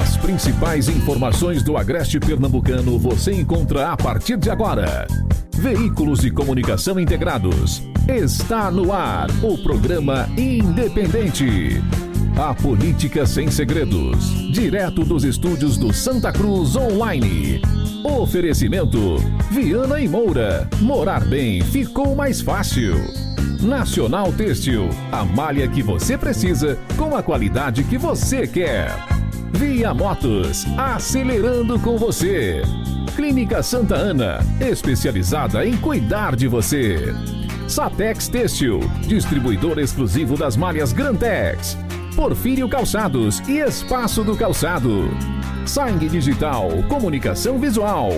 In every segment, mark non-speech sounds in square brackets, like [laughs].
As principais informações do Agreste Pernambucano você encontra a partir de agora. Veículos de comunicação integrados. Está no ar o programa Independente. A política sem segredos. Direto dos estúdios do Santa Cruz Online. Oferecimento: Viana e Moura. Morar bem ficou mais fácil. Nacional Têxtil. A malha que você precisa com a qualidade que você quer. Via Motos. Acelerando com você. Clínica Santa Ana. Especializada em cuidar de você. Satex Têxtil. Distribuidor exclusivo das malhas Grantex. Porfírio Calçados e Espaço do Calçado. Sangue Digital, Comunicação Visual.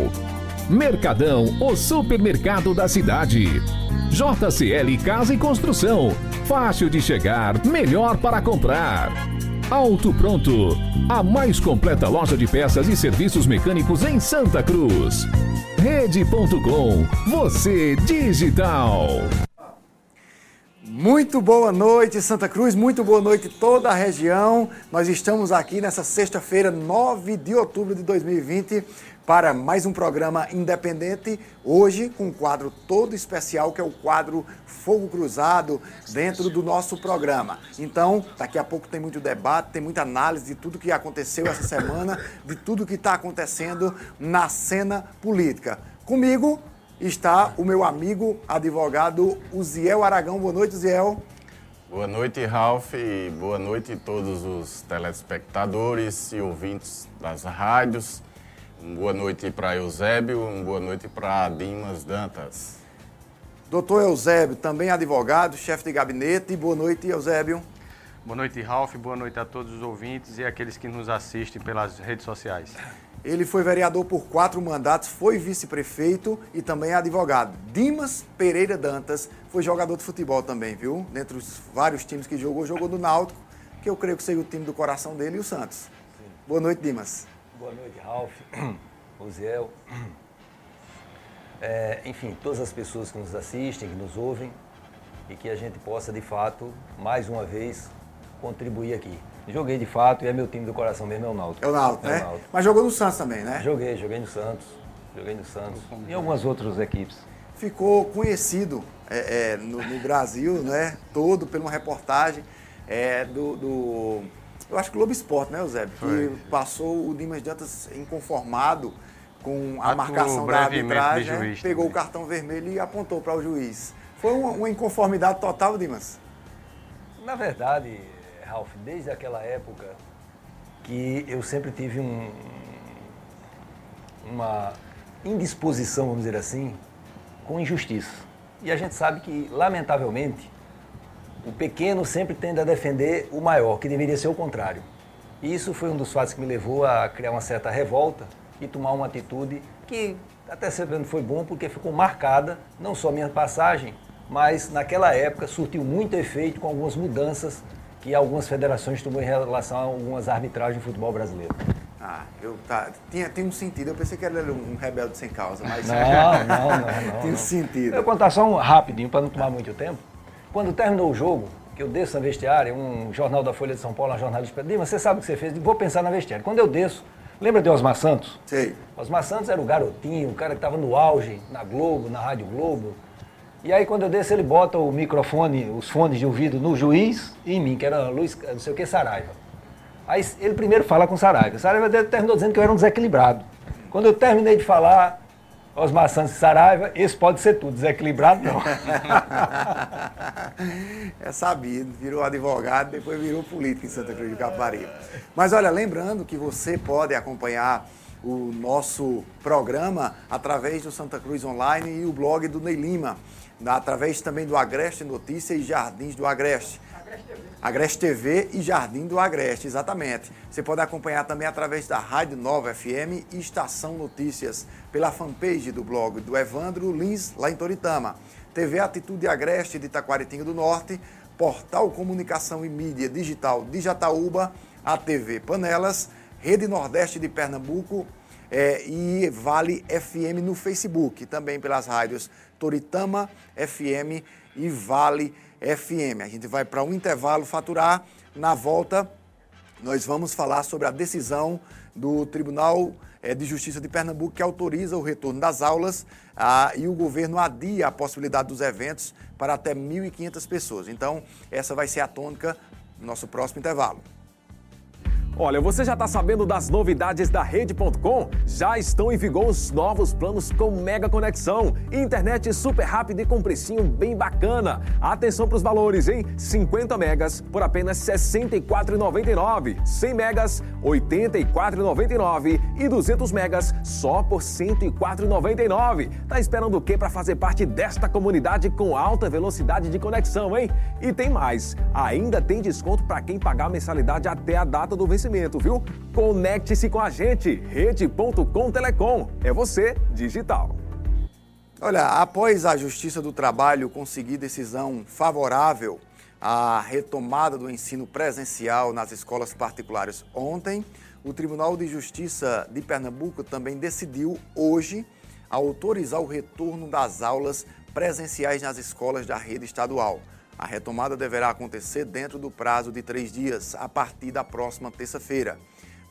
Mercadão, o supermercado da cidade. JCL Casa e Construção. Fácil de chegar, melhor para comprar. Auto Pronto, a mais completa loja de peças e serviços mecânicos em Santa Cruz. Rede.com, você digital. Muito boa noite, Santa Cruz. Muito boa noite, toda a região. Nós estamos aqui nessa sexta-feira, 9 de outubro de 2020, para mais um programa independente. Hoje, com um quadro todo especial, que é o quadro Fogo Cruzado, dentro do nosso programa. Então, daqui a pouco tem muito debate, tem muita análise de tudo que aconteceu essa semana, de tudo que está acontecendo na cena política. Comigo, está o meu amigo advogado Uziel Aragão. Boa noite, Uziel. Boa noite, Ralph, e boa noite a todos os telespectadores e ouvintes das rádios. Boa noite para Eusébio, uma boa noite para Dimas Dantas. Doutor Eusébio, também advogado, chefe de gabinete. Boa noite, Eusébio. Boa noite, Ralph. Boa noite a todos os ouvintes e aqueles que nos assistem pelas redes sociais. Ele foi vereador por quatro mandatos, foi vice-prefeito e também advogado. Dimas Pereira Dantas foi jogador de futebol também, viu? Dentre os vários times que jogou, jogou do Náutico, que eu creio que seja o time do coração dele e o Santos. Sim. Boa noite, Dimas. Boa noite, Ralf, [clears throat] Oziel. [clears throat] É, enfim, todas as pessoas que nos assistem, que nos ouvem e que a gente possa, de fato, mais uma vez, contribuir aqui. Joguei de fato e é meu time do coração mesmo, é o Náutico. É o Náutico, é né? Náutico. Mas jogou no Santos também, né? Joguei, joguei no Santos. Joguei no Santos. E algumas outras equipes. Ficou conhecido é, é, no, no, Brasil, né? Todo, por uma reportagem é, do, do, Eu acho que Globo Esporte, né, Eusébio? Que passou o Dimas Dantas inconformado com a Atuou marcação da arbitragem, né? juiz pegou também. o cartão vermelho e apontou para o juiz. Foi uma, uma inconformidade total, Dimas? Na verdade, Ralf, desde aquela época que eu sempre tive um, uma indisposição, vamos dizer assim, com injustiça. E a gente sabe que, lamentavelmente, o pequeno sempre tende a defender o maior, que deveria ser o contrário. E isso foi um dos fatos que me levou a criar uma certa revolta e tomar uma atitude que até sempre não foi bom, porque ficou marcada, não só a minha passagem, mas naquela época surtiu muito efeito com algumas mudanças que algumas federações tomou em relação a algumas arbitragens do futebol brasileiro. Ah, eu tá, tinha, tem um sentido. Eu pensei que era um rebelde sem causa, mas Não, não, não. [laughs] não, tem um sentido. Eu vou contar só um rapidinho para não tomar muito tempo. Quando terminou o jogo, que eu desço na vestiária, um jornal da Folha de São Paulo, um jornalista, Dima, você sabe o que você fez? Vou pensar na vestiária. Quando eu desço, lembra de Osmar Santos? Sei. Osmar Santos era o garotinho, o cara que estava no auge, na Globo, na Rádio Globo. E aí quando eu desço, ele bota o microfone, os fones de ouvido no juiz e em mim, que era Luiz, não sei o que, Saraiva. Aí ele primeiro fala com Saraiva. Saraiva terminou dizendo que eu era um desequilibrado. Quando eu terminei de falar, Osmar Santos e Saraiva, esse pode ser tudo, desequilibrado não. [laughs] é sabido, virou advogado, depois virou político em Santa Cruz do Capibaribe. Mas olha, lembrando que você pode acompanhar o nosso programa através do Santa Cruz Online e o blog do Ney Lima, através também do Agreste Notícias e Jardins do Agreste. Agreste TV e Jardim do Agreste, exatamente. Você pode acompanhar também através da Rádio Nova FM e Estação Notícias, pela fanpage do blog do Evandro Lins, lá em Toritama. TV Atitude Agreste de Taquaritinga do Norte, Portal Comunicação e Mídia Digital de Jataúba, a TV Panelas, Rede Nordeste de Pernambuco é, e Vale FM no Facebook, também pelas rádios Toritama FM e Vale FM. A gente vai para um intervalo faturar, na volta nós vamos falar sobre a decisão do Tribunal eh, de Justiça de Pernambuco que autoriza o retorno das aulas ah, e o governo adia a possibilidade dos eventos para até 1.500 pessoas. Então, essa vai ser a tônica do nosso próximo intervalo. Olha, você já está sabendo das novidades da Rede.com? Já estão em vigor os novos planos com mega conexão, internet super rápida e com precinho bem bacana. Atenção para os valores, hein? 50 megas por apenas R$ 64,99, 100 megas R$ 84,99 e 200 megas só por R$ 104,99. Tá esperando o quê para fazer parte desta comunidade com alta velocidade de conexão, hein? E tem mais, ainda tem desconto para quem pagar a mensalidade até a data do vencimento conhecimento, viu? Conecte-se com a gente, rede.com Telecom. É você, digital. Olha, após a Justiça do Trabalho conseguir decisão favorável à retomada do ensino presencial nas escolas particulares ontem, o Tribunal de Justiça de Pernambuco também decidiu hoje autorizar o retorno das aulas presenciais nas escolas da rede estadual. A retomada deverá acontecer dentro do prazo de três dias, a partir da próxima terça-feira.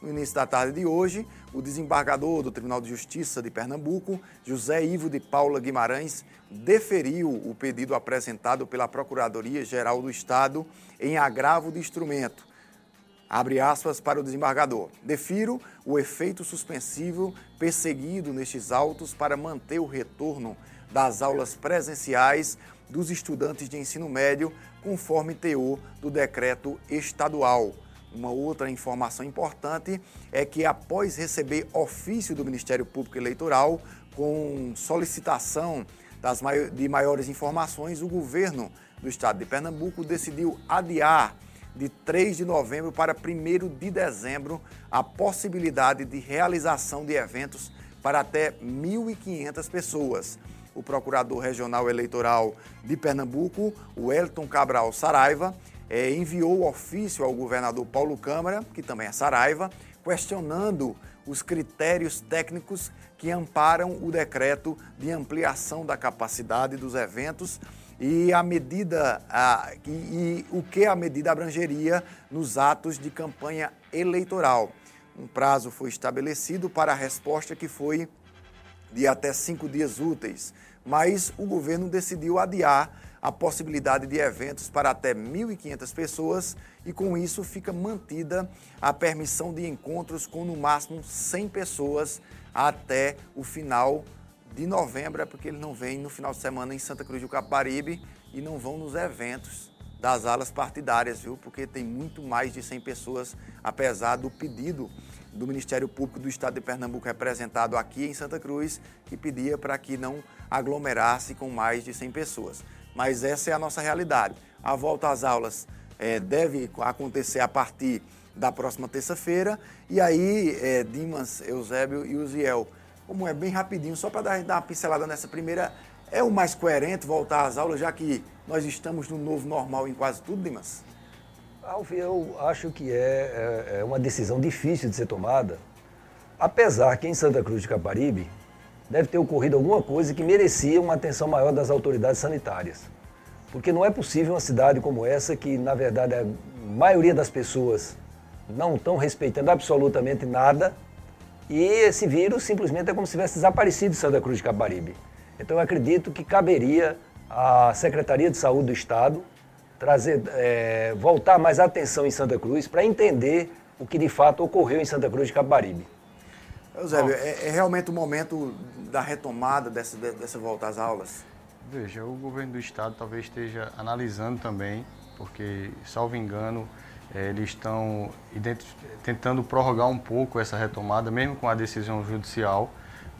No início da tarde de hoje, o desembargador do Tribunal de Justiça de Pernambuco, José Ivo de Paula Guimarães, deferiu o pedido apresentado pela Procuradoria-Geral do Estado em agravo de instrumento. Abre aspas para o desembargador. Defiro o efeito suspensivo perseguido nestes autos para manter o retorno das aulas presenciais dos estudantes de ensino médio, conforme teor do decreto estadual. Uma outra informação importante é que, após receber ofício do Ministério Público Eleitoral com solicitação das, de maiores informações, o governo do estado de Pernambuco decidiu adiar de 3 de novembro para 1 de dezembro a possibilidade de realização de eventos para até 1.500 pessoas o Procurador Regional Eleitoral de Pernambuco, o Elton Cabral Saraiva, é, enviou ofício ao governador Paulo Câmara, que também é Saraiva, questionando os critérios técnicos que amparam o decreto de ampliação da capacidade dos eventos e a medida a, e, e o que a medida abrangeria nos atos de campanha eleitoral. Um prazo foi estabelecido para a resposta que foi de até cinco dias úteis, mas o governo decidiu adiar a possibilidade de eventos para até 1.500 pessoas e, com isso, fica mantida a permissão de encontros com no máximo 100 pessoas até o final de novembro, é porque eles não vêm no final de semana em Santa Cruz do Caparibe e não vão nos eventos das alas partidárias, viu? Porque tem muito mais de 100 pessoas, apesar do pedido do Ministério Público do Estado de Pernambuco, representado aqui em Santa Cruz, que pedia para que não aglomerasse com mais de 100 pessoas. Mas essa é a nossa realidade. A volta às aulas é, deve acontecer a partir da próxima terça-feira. E aí, é, Dimas, Eusébio e Uziel, como é bem rapidinho, só para dar, dar uma pincelada nessa primeira, é o mais coerente voltar às aulas, já que nós estamos no novo normal em quase tudo, Dimas? Alf, eu acho que é, é, é, uma decisão difícil de ser tomada, apesar que em Santa Cruz de Caparibe deve ter ocorrido alguma coisa que merecia uma atenção maior das autoridades sanitárias. Porque não é possível uma cidade como essa, que na verdade a maioria das pessoas não estão respeitando absolutamente nada, e esse vírus simplesmente é como se tivesse desaparecido de Santa Cruz de Caparibe. Então eu acredito que caberia à Secretaria de Saúde do Estado trazer, é, voltar mais atenção em Santa Cruz para entender o que de fato ocorreu em Santa Cruz de Caparibe. Eusébio, é, é, realmente o momento da retomada dessa, dessa volta às aulas? Veja, o governo do estado talvez esteja analisando também, porque, salvo engano, é, eles estão tentando prorrogar um pouco essa retomada, mesmo com a decisão judicial,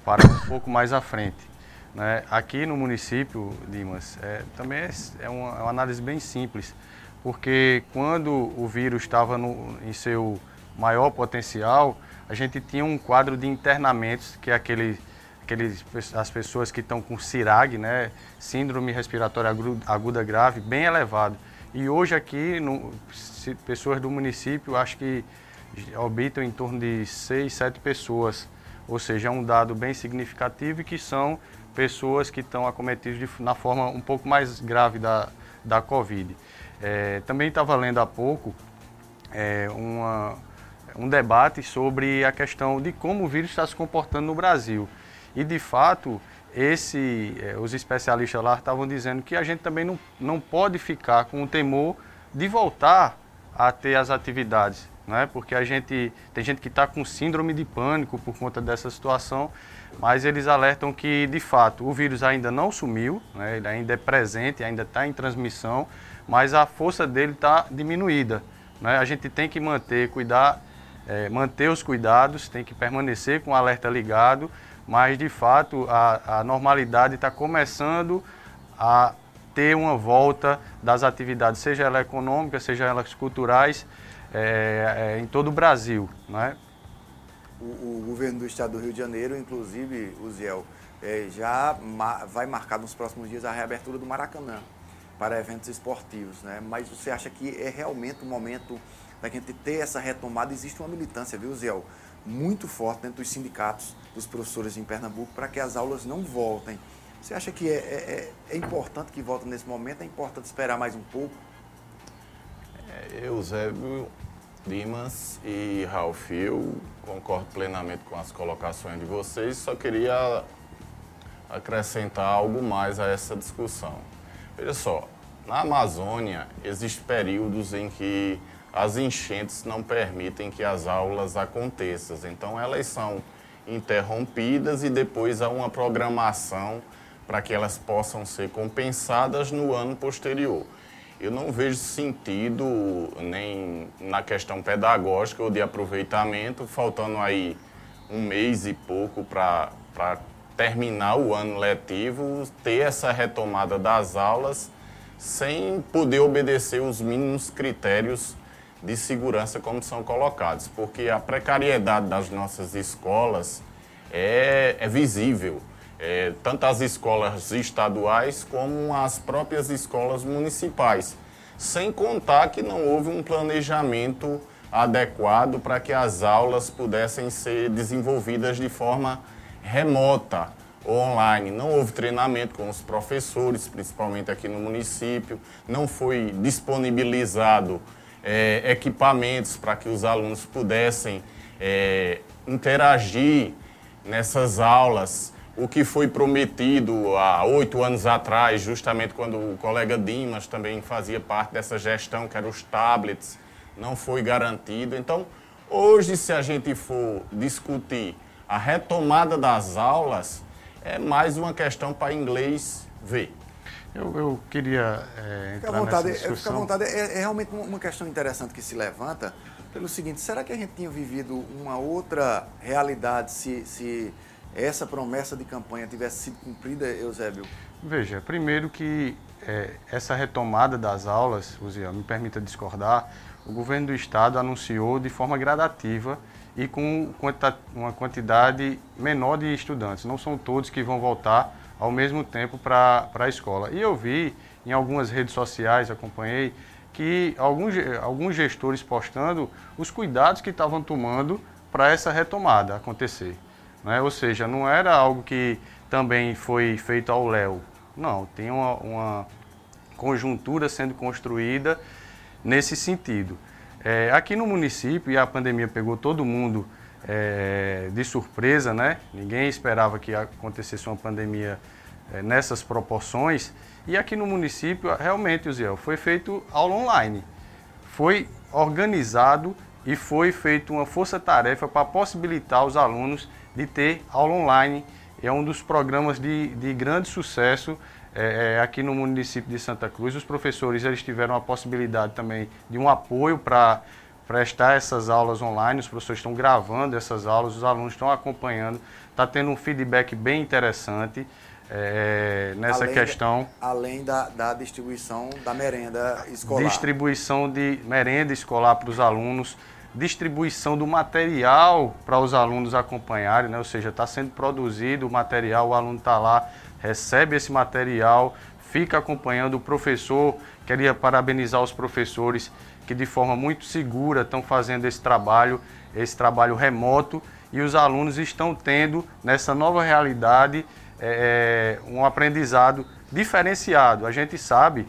para um pouco mais à frente. Né? Aqui no município, Dimas, é, também é, é, uma, é, uma, análise bem simples, porque quando o vírus estava em seu maior potencial, a gente tinha um quadro de internamentos, que é aquele, aqueles, as pessoas que estão com CIRAG, né? Síndrome Respiratória Aguda Grave, bem elevado. E hoje aqui, no, pessoas do município, acho que habitam em torno de 6, 7 pessoas, ou seja, é um dado bem significativo e que são pessoas que estão acometidas de, na forma um pouco mais grave da, da Covid. É, também estava lendo há pouco é, uma, um debate sobre a questão de como o vírus está se comportando no Brasil. E, de fato, esse, é, os especialistas lá estavam dizendo que a gente também não, não pode ficar com o temor de voltar a ter as atividades, né? porque a gente tem gente que está com síndrome de pânico por conta dessa situação, mas eles alertam que, de fato, o vírus ainda não sumiu, né? ele ainda é presente, ainda está em transmissão, mas a força dele está diminuída. Né? A gente tem que manter, cuidar, é, manter os cuidados, tem que permanecer com o alerta ligado, mas de fato a, a normalidade está começando a ter uma volta das atividades, seja elas econômicas, seja elas culturais, é, é, em todo o Brasil. Não é? O, o, governo do estado do Rio de Janeiro, inclusive, o Ziel, é, já ma vai marcar nos próximos dias a reabertura do Maracanã para eventos esportivos. Né? Mas você acha que é realmente o momento da gente ter essa retomada? Existe uma militância, viu, Ziel? Muito forte dentro dos sindicatos dos professores em Pernambuco para que as aulas não voltem. Você acha que é, é, é, é importante que volte nesse momento? É importante esperar mais um pouco? É, Eusébio Dimas e Ralf, eu concordo plenamente com as colocações de vocês, só queria acrescentar algo mais a essa discussão. Veja só, na Amazônia existem períodos em que as enchentes não permitem que as aulas aconteçam, então elas são interrompidas e depois há uma programação para que elas possam ser compensadas no ano posterior. Eu não vejo sentido nem na questão pedagógica ou de aproveitamento, faltando aí um mês e pouco para terminar o ano letivo, ter essa retomada das aulas sem poder obedecer os mínimos critérios de segurança como são colocados, porque a precariedade das nossas escolas é, é visível, é, tanto as escolas estaduais como as próprias escolas municipais, sem contar que não houve um planejamento adequado para que as aulas pudessem ser desenvolvidas de forma remota ou online. Não houve treinamento com os professores, principalmente aqui no município, não foi disponibilizado é, equipamentos para que os alunos pudessem é, interagir nessas aulas. O que foi prometido há oito anos atrás, justamente quando o colega Dimas também fazia parte dessa gestão, que eram os tablets, não foi garantido. Então, hoje, se a gente for discutir a retomada das aulas, é mais uma questão para inglês ver. Eu, eu queria é, entrar fica à vontade, nessa discussão. Fica à vontade. É, é, realmente uma questão interessante que se levanta pelo seguinte, será que a gente tinha vivido uma outra realidade se, se essa promessa de campanha tivesse sido cumprida, Eusébio? Veja, primeiro que é, essa retomada das aulas, Uziel, me permita discordar, o governo do estado anunciou de forma gradativa e com uma quantidade menor de estudantes. Não são todos que vão voltar ao mesmo tempo para a escola. E eu vi em algumas redes sociais, acompanhei, que alguns, alguns gestores postando os cuidados que estavam tomando para essa retomada acontecer. Né? Ou seja, não era algo que também foi feito ao léu. Não, tem uma, uma conjuntura sendo construída nesse sentido. É, aqui no município, e a pandemia pegou todo mundo é, de surpresa, né? Ninguém esperava que acontecesse uma pandemia é, nessas proporções. E aqui no município, realmente, Uziel, foi feito aula online. Foi organizado e foi feita uma força-tarefa para possibilitar os alunos de ter aula online. É um dos programas de, de grande sucesso é, é, aqui no município de Santa Cruz. Os professores eles tiveram a possibilidade também de um apoio para prestar essas aulas online. Os professores estão gravando essas aulas, os alunos estão acompanhando. Está tendo um feedback bem interessante é, nessa além questão. Além da, da distribuição da merenda escolar. Distribuição de merenda escolar para os alunos distribuição do material para os alunos acompanharem, né? ou seja, está sendo produzido o material, o aluno está lá recebe esse material, fica acompanhando o professor. Queria parabenizar os professores que de forma muito segura estão fazendo esse trabalho, esse trabalho remoto, e os alunos estão tendo nessa nova realidade é, é um aprendizado diferenciado. A gente sabe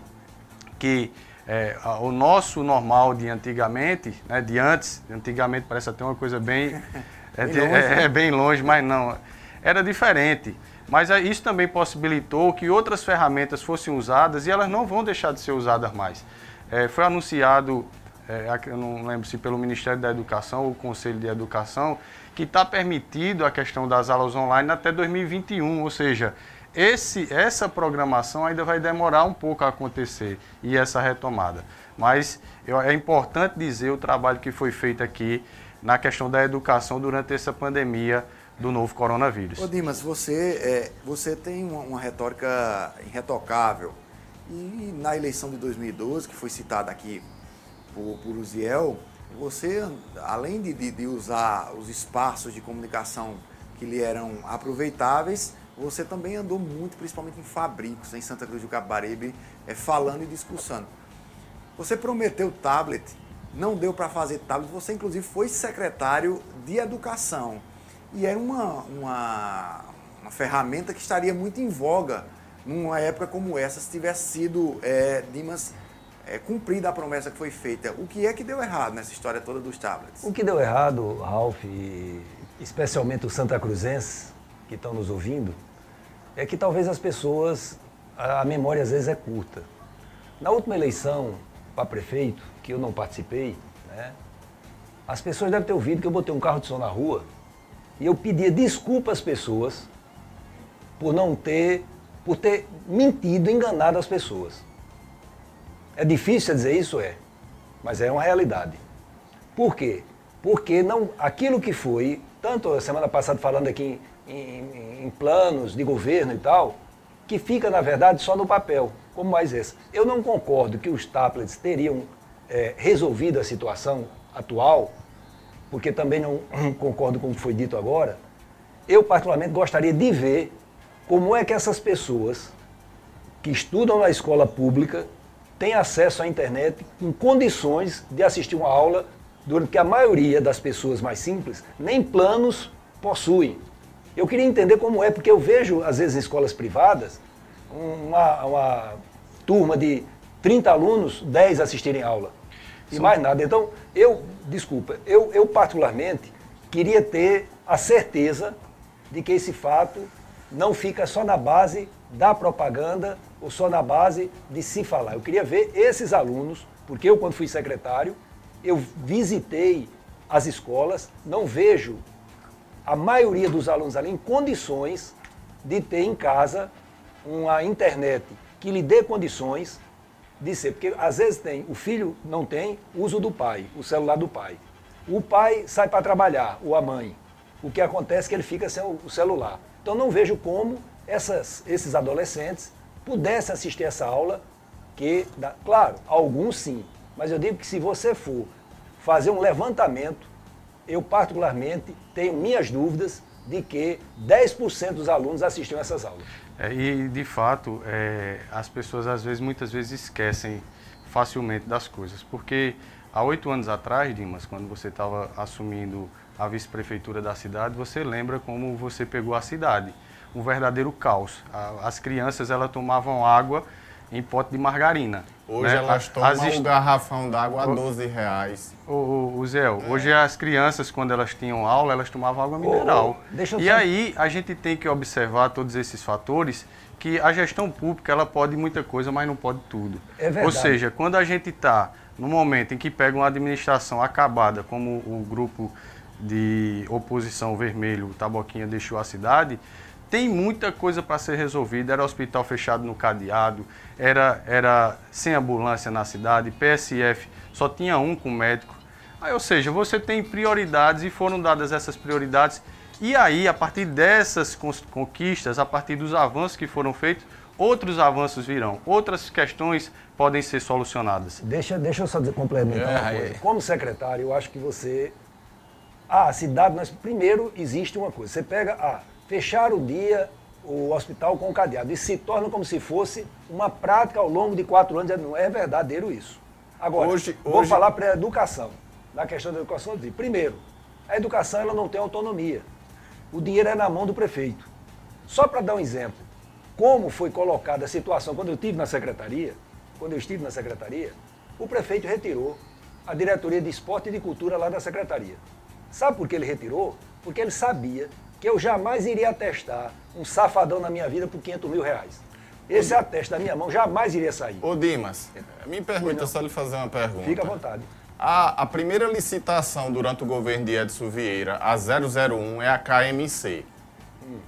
que é, o nosso normal de antigamente, né, de antes, antigamente parece até uma coisa bem, [laughs] é, bem longe, é, é, bem longe, mas não, era diferente. Mas isso também possibilitou que outras ferramentas fossem usadas e elas não vão deixar de ser usadas mais. É, foi anunciado, é, eu não lembro se pelo Ministério da Educação ou o Conselho de Educação, que está permitido a questão das aulas online até 2021, ou seja, esse, essa programação ainda vai demorar um pouco a acontecer e essa retomada. Mas eu, é importante dizer o trabalho que foi feito aqui na questão da educação durante essa pandemia do novo coronavírus. Ô Dimas, você, é, você tem uma, uma, retórica irretocável. E na eleição de 2012, que foi citada aqui por, por Uziel, você, além de, de, de usar os espaços de comunicação que lhe eram aproveitáveis, você também andou muito, principalmente em fabricos, em Santa Cruz do Capibaribe, é, falando e discussando. Você prometeu tablet, não deu para fazer tablet, você inclusive foi secretário de Educação. E era uma, uma, uma ferramenta que estaria muito em voga numa época como essa, se tivesse sido, é, Dimas, é, cumprida a promessa que foi feita. O que é que deu errado nessa história toda dos tablets? O que deu errado, Ralph, especialmente os Santa Cruzenses, que estão nos ouvindo, é que talvez as pessoas, a memória às vezes é curta. Na última eleição para prefeito, que eu não participei, né, as pessoas devem ter ouvido que eu botei um carro de som na rua e eu pedia desculpa às pessoas por não ter, por ter mentido, enganado as pessoas. É difícil dizer isso, é, mas é uma realidade. Por quê? Porque não, aquilo que foi, tanto a semana passada falando aqui em, em, planos de governo e tal, que fica, na verdade, só no papel, como mais esse. Eu não concordo que os tablets teriam é, resolvido a situação atual, porque também não [clears throat] concordo com o que foi dito agora. Eu, particularmente, gostaria de ver como é que essas pessoas que estudam na escola pública têm acesso à internet em condições de assistir uma aula, durante que a maioria das pessoas mais simples nem planos possuem. Eu queria entender como é, porque eu vejo, às vezes, em escolas privadas, uma, uma turma de 30 alunos, 10 assistirem aula. E Sim. mais nada. Então, eu, desculpa, eu, eu particularmente queria ter a certeza de que esse fato não fica só na base da propaganda ou só na base de se falar. Eu queria ver esses alunos, porque eu, quando fui secretário, eu visitei as escolas, não vejo a maioria dos alunos ali em condições de ter em casa uma internet que lhe dê condições de ser. Porque às vezes tem, o filho não tem uso do pai, o celular do pai. O pai sai para trabalhar, ou a mãe. O que acontece é que ele fica sem o celular. Então não vejo como essas, esses adolescentes pudessem assistir essa aula, que, claro, alguns sim, mas eu digo que se você for fazer um levantamento eu particularmente tenho minhas dúvidas de que 10% dos alunos assistiam essas aulas. É, e de fato, é, as pessoas às vezes, muitas vezes esquecem facilmente das coisas, porque há oito anos atrás, Dimas, quando você estava assumindo a vice-prefeitura da cidade, você lembra como você pegou a cidade, um verdadeiro caos. As crianças elas tomavam água em pote de margarina. Hoje né? elas tomam as um garrafão d'água a 12 reais. O, o, o Zé, é. hoje as crianças, quando elas tinham aula, elas tomavam água mineral. Oh, e aí a gente tem que observar todos esses fatores que a gestão pública ela pode muita coisa, mas não pode tudo. É verdade. Ou seja, quando a gente está no momento em que pega uma administração acabada, como o grupo de oposição vermelho, o Taboquinha deixou a cidade, tem muita coisa para ser resolvida. Era hospital fechado no cadeado, era, era sem ambulância na cidade, PSF só tinha um com médico. Aí, ou seja, você tem prioridades e foram dadas essas prioridades. E aí, a partir dessas conquistas, a partir dos avanços que foram feitos, outros avanços virão, outras questões podem ser solucionadas. Deixa, deixa eu só complementar é, uma coisa. Como secretário, eu acho que você. Ah, a cidade, mas primeiro existe uma coisa. Você pega. Ah, fechar o dia o hospital com cadeado. E se torna como se fosse uma prática ao longo de quatro anos. Não é verdadeiro isso. Agora, hoje, vou hoje... falar para a educação. Na questão da educação, primeiro, a educação ela não tem autonomia. O dinheiro é na mão do prefeito. Só para dar um exemplo, como foi colocada a situação quando eu estive na secretaria, quando eu estive na secretaria, O prefeito retirou a diretoria de esporte e de cultura lá da secretaria. Sabe por que ele retirou? Porque ele sabia que eu jamais iria atestar um safadão na minha vida por 500 mil reais. Esse ateste da minha mão jamais iria sair. Ô Dimas, me permita só lhe fazer uma pergunta. Fica à vontade. A, a primeira licitação durante o governo de Edson Vieira, a 001, é a KMC.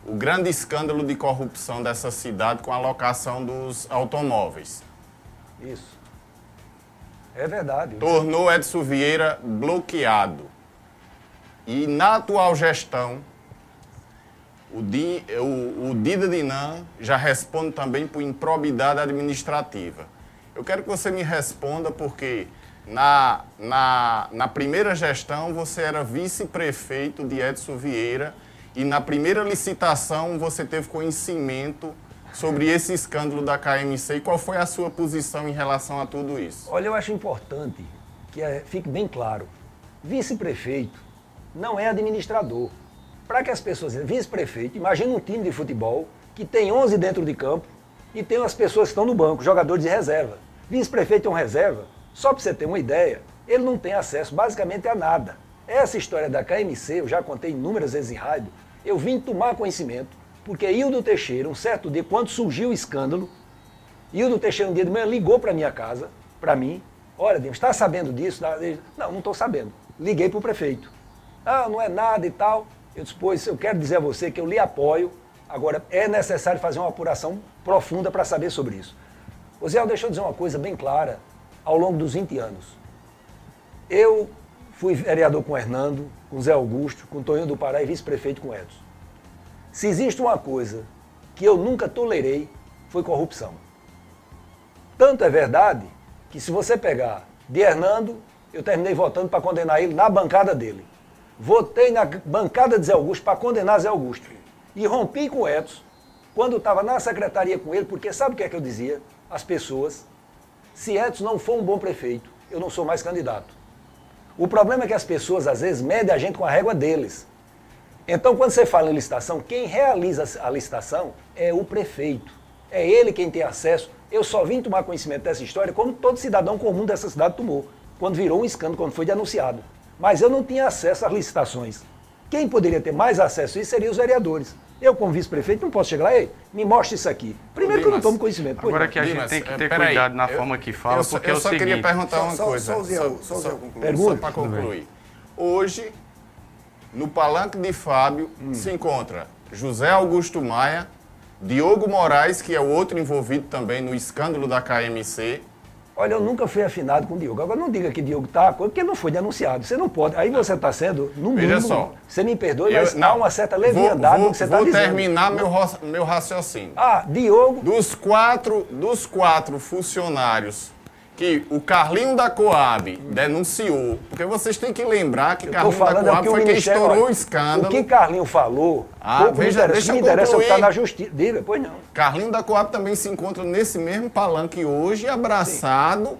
O grande escândalo de corrupção dessa cidade com a locação dos automóveis. Isso. É verdade. Tornou Edson Vieira bloqueado. E na atual gestão, o, Di, o, o Dida Dinan já responde também por improbidade administrativa. Eu quero que você me responda porque na, na, na primeira gestão você era vice-prefeito de Edson Vieira e na primeira licitação você teve conhecimento sobre esse escândalo da KMC e qual foi a sua posição em relação a tudo isso? Olha, eu acho importante que é, fique bem claro: vice-prefeito não é administrador. Para que as pessoas, vice-prefeito, imagina um time de futebol que tem 11 dentro de campo e tem as pessoas que estão no banco, jogadores de reserva. Vice-prefeito é um reserva, só para você ter uma ideia, ele não tem acesso basicamente a nada. Essa história da KMC, eu já contei inúmeras vezes em rádio, eu vim tomar conhecimento, porque Hildo Teixeira, um certo dia, quando surgiu o escândalo, Hildo Teixeira um dia de manhã ligou para minha casa, para mim, olha, Deus, está sabendo disso? Não, não estou sabendo. Liguei para o prefeito. Ah, não é nada e tal. Eu disse, pois eu quero dizer a você que eu lhe apoio, agora é necessário fazer uma apuração profunda para saber sobre isso. O Zé, deixa eu dizer uma coisa bem clara, ao longo dos 20 anos. Eu fui vereador com Hernando, com Zé Augusto, com o Tonho do Pará e vice-prefeito com Edson. Se existe uma coisa que eu nunca tolerei, foi corrupção. Tanto é verdade que se você pegar de Hernando, eu terminei votando para condenar ele na bancada dele. Votei na bancada de Zé Augusto para condenar Zé Augusto. E rompi com o Edson quando estava na secretaria com ele, porque sabe o que é que eu dizia? As pessoas, se Edson não for um bom prefeito, eu não sou mais candidato. O problema é que as pessoas, às vezes, medem a gente com a régua deles. Então, quando você fala em licitação, quem realiza a licitação é o prefeito. É ele quem tem acesso. Eu só vim tomar conhecimento dessa história como todo cidadão comum dessa cidade tomou, quando virou um escândalo, quando foi denunciado mas eu não tinha acesso às licitações. Quem poderia ter mais acesso a isso seriam os vereadores. Eu, como vice-prefeito, não posso chegar lá, ei, me mostre isso aqui. Primeiro que eu não tomo conhecimento. Agora não. que a gente Dimas, tem que ter cuidado aí, na eu, forma que fala, eu, porque eu é o só seguinte... queria perguntar uma só, coisa. Só, só, só, só, concluir. Só para concluir. Hoje, no palanque de Fábio, hum. se encontra José Augusto Maia, Diogo Moraes, que é o outro envolvido também no escândalo da KMC, Olha, eu nunca fui afinado com o Diogo. Agora não diga que Diogo está, porque não foi denunciado. Você não pode. Aí você está sendo, no mínimo, Veja só, você me perdoe, mas não, há uma certa leviandade vou, no que você está dizendo. Vou terminar meu, meu raciocínio. Ah, Diogo... Dos quatro, dos quatro funcionários que o Carlinho da Coab denunciou, porque vocês têm que lembrar que Carlinho da Coab foi quem estourou o escândalo. O que Carlinho falou, ah, veja, deixa me interessa é o que está na justiça. Diga, pois não. Carlinho da Coab também se encontra nesse mesmo palanque hoje, abraçado. Sim.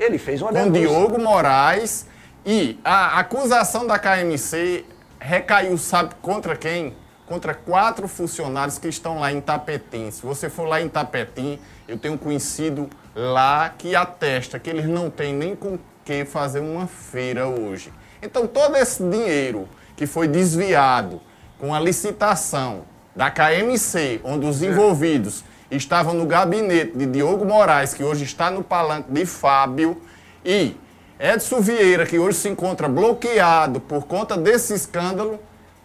Ele fez uma com denúncia. Diogo Moraes e a acusação da KMC recaiu, sabe contra quem? Contra quatro funcionários que estão lá em Tapetim. Se você for lá em Tapetim, eu tenho conhecido lá que atesta que eles não têm nem com que fazer uma feira hoje. Então todo esse dinheiro que foi desviado com a licitação da KMC, onde os envolvidos estavam no gabinete de Diogo Moraes, que hoje está no palanque de Fábio, e Edson Vieira, que hoje se encontra bloqueado por conta desse escândalo,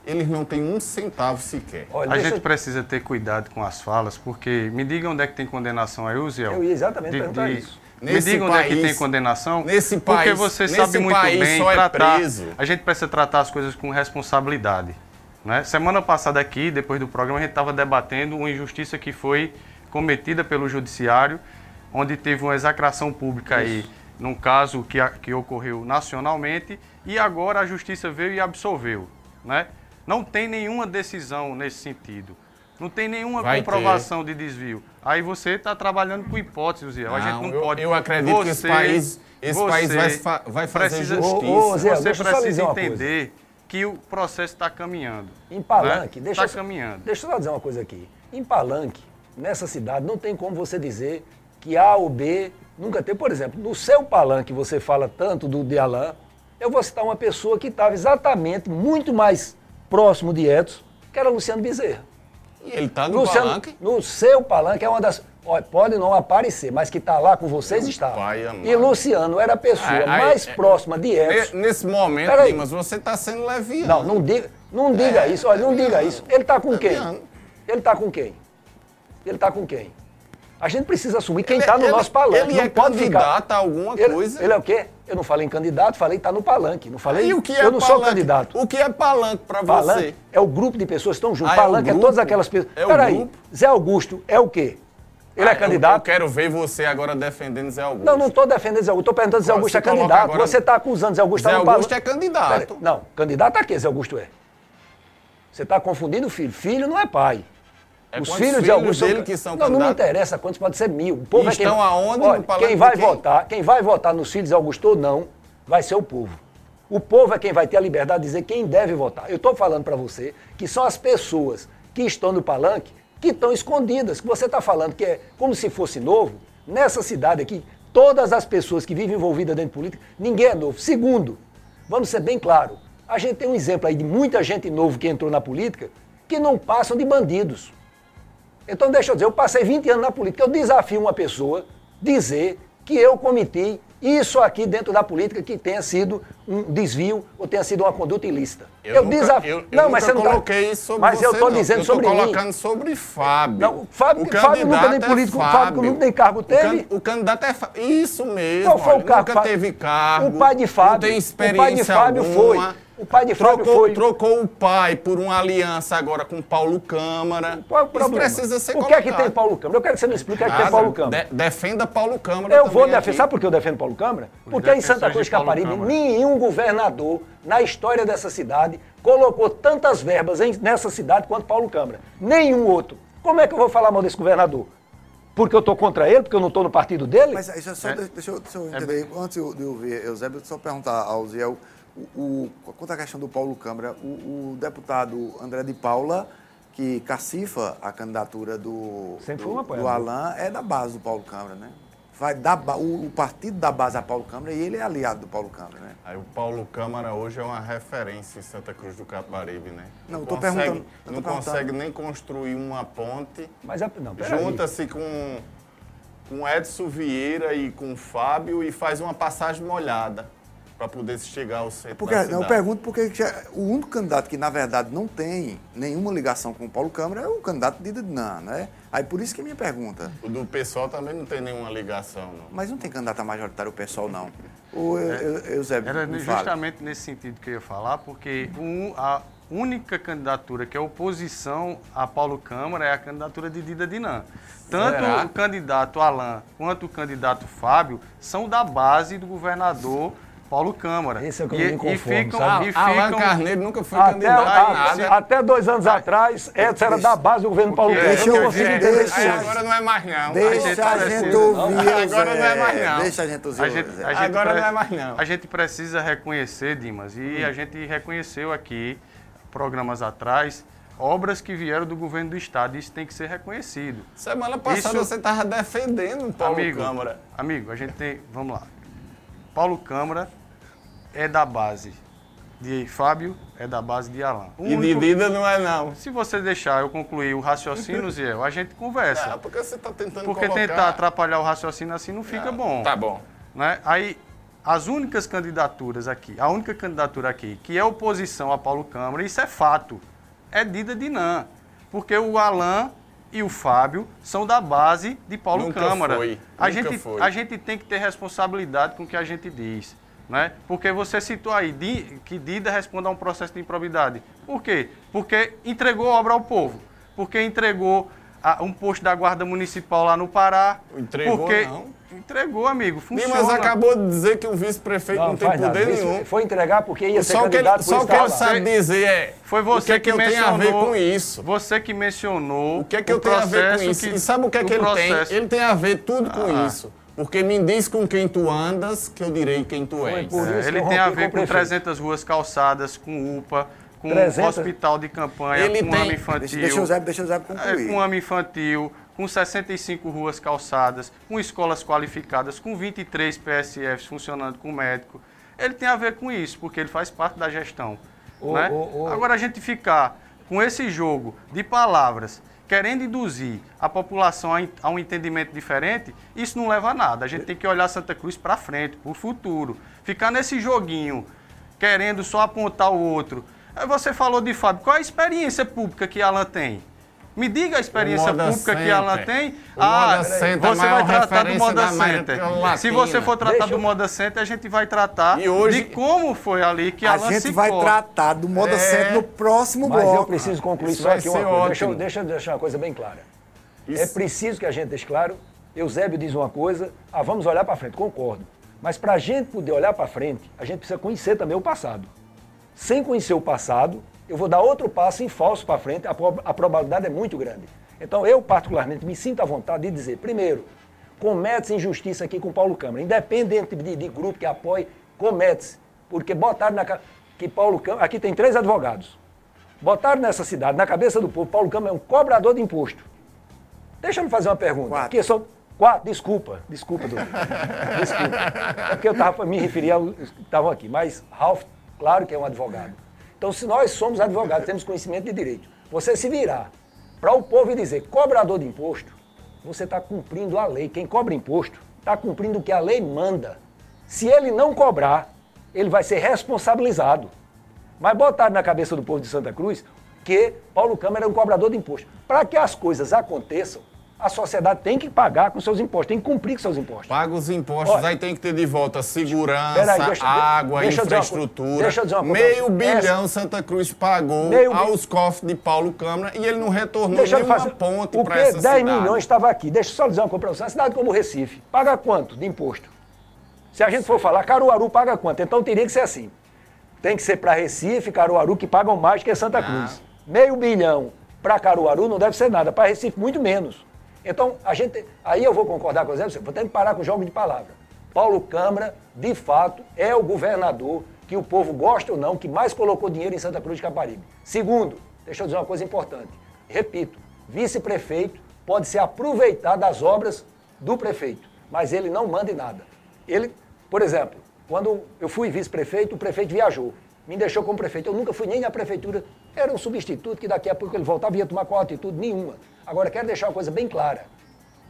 eles não têm um centavo sequer. Olha, a gente eu... precisa ter cuidado com as falas, porque me diga onde é que tem condenação aí, Uziel. Eu ia exatamente de, perguntar de... isso. Nesse me diga onde é que tem condenação. Nesse país, porque você sabe muito bem é tratar. É a gente precisa tratar as coisas com responsabilidade. Né? Semana passada aqui, depois do programa, a gente estava debatendo uma injustiça que foi cometida pelo judiciário, onde teve uma execração pública Isso. aí, num caso que, que ocorreu nacionalmente, e agora a justiça veio e absolveu. Né? Não tem nenhuma decisão nesse sentido. Não tem nenhuma vai comprovação ter. de desvio. Aí você está trabalhando com hipóteses, Zé. A gente não eu, pode. Eu acredito você, que esse país, esse país vai, vai fazer precisa, justiça. Ô, ô, Zé, você precisa entender que o processo está caminhando. Em Palanque, né? deixa, tá caminhando. deixa eu só dizer uma coisa aqui. Em Palanque, nessa cidade, não tem como você dizer que A ou B nunca teve. Por exemplo, no seu palanque você fala tanto do de Alain, eu vou citar uma pessoa que estava exatamente muito mais próximo de Edson, que era Luciano Bezerra. E ele tá no Luciano, palanque. no seu palanque é uma das. Olha, pode não aparecer, mas que está lá com vocês está. E Luciano era a pessoa Aí- aí- mais é- próxima de Edson. Ne- Nesse momento, Peraí. Dimas, você está sendo leviano. Não, não diga, não diga isso, olha, não diga isso. Ele está com quem? Ele está com quem? Ele está com quem? A gente precisa assumir quem está no ele- nosso palanque. ele não é pode ficar. candidato a alguma Ele- coisa. Ele é o quê? Eu não falei em candidato, falei está no palanque. Não falei. E o que é eu não sou palanque? candidato. O que é palanque para você? Palanque é o grupo de pessoas que estão juntas. Ah, é o palanque é, grupo? todas aquelas pessoas. É o Peraí, grupo? Zé Augusto é o quê? Ele Ah, é eu- candidato? Eu, quero ver você agora defendendo Zé Augusto. Não, não estou defendendo Zé Augusto. Estou perguntando se Zé Augusto é candidato. agora- Você está acusando Zé Augusto Zé tá no Augusto palanque. é candidato. Peraí, Não, candidato a quê Zé Augusto é? Você está confundindo filho. Filho não é pai. É Os filhos de Augusto dele que são Não, não me interessa quantos, pode ser mil. O povo é quem... estão aonde? No Olha, palanque quem vai quem? votar, quem vai votar nos filhos de Augusto ou não, vai ser o povo. O povo é quem vai ter a liberdade de dizer quem deve votar. Eu estou falando para você que são as pessoas que estão no palanque que estão escondidas, que você está falando que é como se fosse novo. Nessa cidade aqui, todas as pessoas que vivem envolvidas dentro de política, ninguém é novo. Segundo, vamos ser bem claro, a gente tem um exemplo aí de muita gente novo que entrou na política que não passam de bandidos. Então, deixa eu dizer, eu passei 20 anos na política. Eu desafio uma pessoa dizer que eu cometi isso aqui dentro da política que tenha sido um desvio ou tenha sido uma conduta ilícita. Eu, nunca, desafio. eu, eu não, mas você não tá- coloquei isso sobre Mas você, eu estou dizendo eu sobre mim. colocando sobre Fábio. Não, o Fábio- O Fábio nunca nem é político, Fábio nunca nem cargo O teve. O, candidato é Fábio. Isso mesmo. Qual foi o olha, cargo? Nunca Fábio? teve cargo. O pai de Fábio. Não tem O experiência pai de Fábio alguma. foi. O pai de Fábio trocou, foi. Trocou o pai por uma aliança agora com Paulo Câmara. Qual é o Isso problema? precisa ser o que é que tem Paulo Câmara? Eu quero que você me explique o que é que tem. Paulo Câmara. De- defenda Paulo Câmara Eu vou defender. Sabe por que eu defendo Paulo Câmara? Porque em Santa Cruz Caparibe, nenhum governador na história dessa cidade colocou tantas verbas em- nessa cidade quanto Paulo Câmara. Nenhum outro. Como é que eu vou falar mal desse governador? Porque eu estou contra ele, porque eu não estou no partido dele? Mas aí, só, É. deixa, eu, deixa eu entender, antes de eu ouvir Eusébio, só perguntar ao Zé, o, o, quanto à questão do Paulo Câmara, o, o deputado André de Paula, que cacifa a candidatura do, Sempre do, do. Alain, é da base do Paulo Câmara, né? Vai dar, ba- o, o partido da base a Paulo Câmara e ele é aliado do Paulo Câmara, né? Aí o Paulo Câmara hoje é uma referência em Santa Cruz do Caparibe, né? Não, eu tô consegue, perguntando, eu tô Não perguntando. consegue nem construir uma ponte. Mas, a- não, peraí. Junta-se com, com Edson Vieira e com o Fábio e faz uma passagem molhada para poder chegar ao centro Porque, da não, eu pergunto porque já- o único candidato que, na verdade, não tem nenhuma ligação com o Paulo Câmara é o candidato de Dinan, né? Aí por isso que é minha pergunta. O do pessoal também não tem nenhuma ligação, não. Mas não tem candidato a majoritário o pessoal, não. O Eu- Eu- Eusébio, Era justamente nesse sentido que eu ia falar, porque um- a única candidatura que é oposição a Paulo Câmara é a candidatura de Dida Dinan. Tanto Será? o candidato Alain quanto o candidato Fábio são da base do governador Paulo Câmara. Esse é o que eu e, não me conformo, e ficam, sabe? e Ah, ficam- Carneiro nunca foi Até, candidato a nada. até dois anos atrás, Edson era da base do governo Paulo Porque- Câmara. Deixa eu entender deixa agora não é mais não. Deixa gente a gente ouvir, Agora não é mais não. Deixa a gente ouvir, A gente, Zé. a gente Agora pre- não é mais não. A gente precisa reconhecer, Dimas, e Hum. a gente reconheceu aqui, programas atrás, obras que vieram do governo do Estado. Isso tem que ser reconhecido. Semana passada Isso- você estava defendendo o Paulo amigo, Câmara. amigo, a gente tem. Vamos lá. Paulo Câmara é da base de Fábio, é da base de Alain. O E de único- Dida não é não. Se você deixar eu concluir o raciocínio, [laughs] Zé, a gente conversa. Ah, porque você está tentando Porque colocar... tentar atrapalhar o raciocínio assim não fica bom. Tá bom. né? Aí, as únicas candidaturas aqui, a única candidatura aqui que é oposição a Paulo Câmara, isso é fato, é Dida Dinan. Porque o Alain e o Fábio são da base de Paulo Nunca Câmara. foi, a, gente, foi. a gente tem que ter responsabilidade com o que a gente diz. Né? Porque você citou aí que Dida responde a um processo de improbidade. Por quê? Porque entregou obra ao povo. Porque entregou a- um posto da Guarda Municipal lá no Pará. Entregou, porque não. Entregou, amigo. Funciona. Dimas acabou de dizer que o vice-prefeito não, tem faz nada. poder Isso nenhum. Foi entregar porque ia ser Só o que ele, candidato só o que ele sabe dizer é Foi você o que, é que, eu tenho a ver mencionou- com isso. Você que mencionou. O que é que eu tenho a ver com isso? e sabe o que é que ele processo- tem? Ele tem a ver tudo com Ah. isso. Porque me diz com quem tu andas, que eu direi quem tu és. por É, isso que ele eu tem a ver com prefeito. 300 ruas calçadas, com UPA, com 300... hospital de campanha, Ele com tem... ama infantil. Deixa, deixa o Zé, deixa o Zé concluir. É, com ama infantil, com 65 ruas calçadas, com escolas qualificadas, com 23 PSFs funcionando com médico. Ele tem a ver com isso, porque ele faz parte da gestão. Oh, né? oh, oh. Agora a gente ficar com esse jogo de palavras querendo induzir a população a um entendimento diferente, isso não leva a nada. A gente tem que olhar Santa Cruz para frente, para o futuro. Ficar nesse joguinho, querendo só apontar o outro. Você falou de Fábio, qual a experiência pública que Alan tem? Me diga a experiência pública Center. que ela tem. O ah, você vai tratar do Moda Center. Se você for tratar Deixa do Moda Center, a gente vai tratar hoje... de como foi ali que a gente vai tratar do Moda é... Center no próximo Mas bloco. Mas eu preciso concluir Isso só aqui uma coisa. Deixa eu, deixa eu deixar uma coisa bem clara. Isso. É preciso que a gente deixe claro. Eusébio diz uma coisa, ah, vamos olhar para frente, concordo. Mas para a gente poder olhar para frente, a gente precisa conhecer também o passado. Sem conhecer o passado, eu vou dar outro passo em falso para frente, a, a probabilidade é muito grande. Então, eu, particularmente, me sinto à vontade de dizer, primeiro, comete-se injustiça aqui com Paulo Câmara, independente de, de grupo que apoie, comete-se. Porque botaram na que Paulo Câmara, aqui tem três advogados, botaram nessa cidade, na cabeça do povo, Paulo Câmara é um cobrador de imposto. Deixa eu fazer uma pergunta. Quatro. Porque são quatro, desculpa, desculpa, doutor. [laughs] desculpa. É porque eu tava, me referia estavam aqui, mas Ralph, claro que é um advogado. Então, se nós somos advogados, temos conhecimento de direito, você se virar para o povo e dizer cobrador de imposto, você está cumprindo a lei. Quem cobra imposto está cumprindo o que a lei manda. Se ele não cobrar, ele vai ser responsabilizado. Mas botar na cabeça do povo de Santa Cruz que Paulo Câmara é um cobrador de imposto. Para que as coisas aconteçam, a sociedade tem que pagar com seus impostos, tem que cumprir com seus impostos. Paga os impostos, Olha, aí tem que ter de volta segurança, aí, deixa, água, deixa infraestrutura. Deixa eu dizer uma coisa. Meio bilhão Santa Cruz pagou aos cofres de Paulo Câmara e ele não retornou deixa nenhuma fazer, ponte para essa 10 cidade. 10 milhões estava aqui. Deixa eu só dizer uma coisa para você. Uma cidade como Recife, paga quanto de imposto? Se a gente for falar, Caruaru paga quanto? Então teria que ser assim. Tem que ser para Recife, Caruaru, que pagam mais que Santa Cruz. Ah. Meio bilhão para Caruaru não deve ser nada. Para Recife, muito menos. Então, a gente, aí eu vou concordar com o Zé, vou ter que parar com o jogo de palavra. Paulo Câmara, de fato, é o governador que o povo gosta ou não, que mais colocou dinheiro em Santa Cruz de Caparibe. Segundo, deixa eu dizer uma coisa importante. Repito, vice-prefeito pode se aproveitar das obras do prefeito, mas ele não manda em nada. Ele, por exemplo, quando eu fui vice-prefeito, o prefeito viajou, me deixou como prefeito. Eu nunca fui nem na prefeitura, era um substituto que daqui a pouco ele voltava e ia tomar qual atitude? Nenhuma. Agora, quero deixar uma coisa bem clara.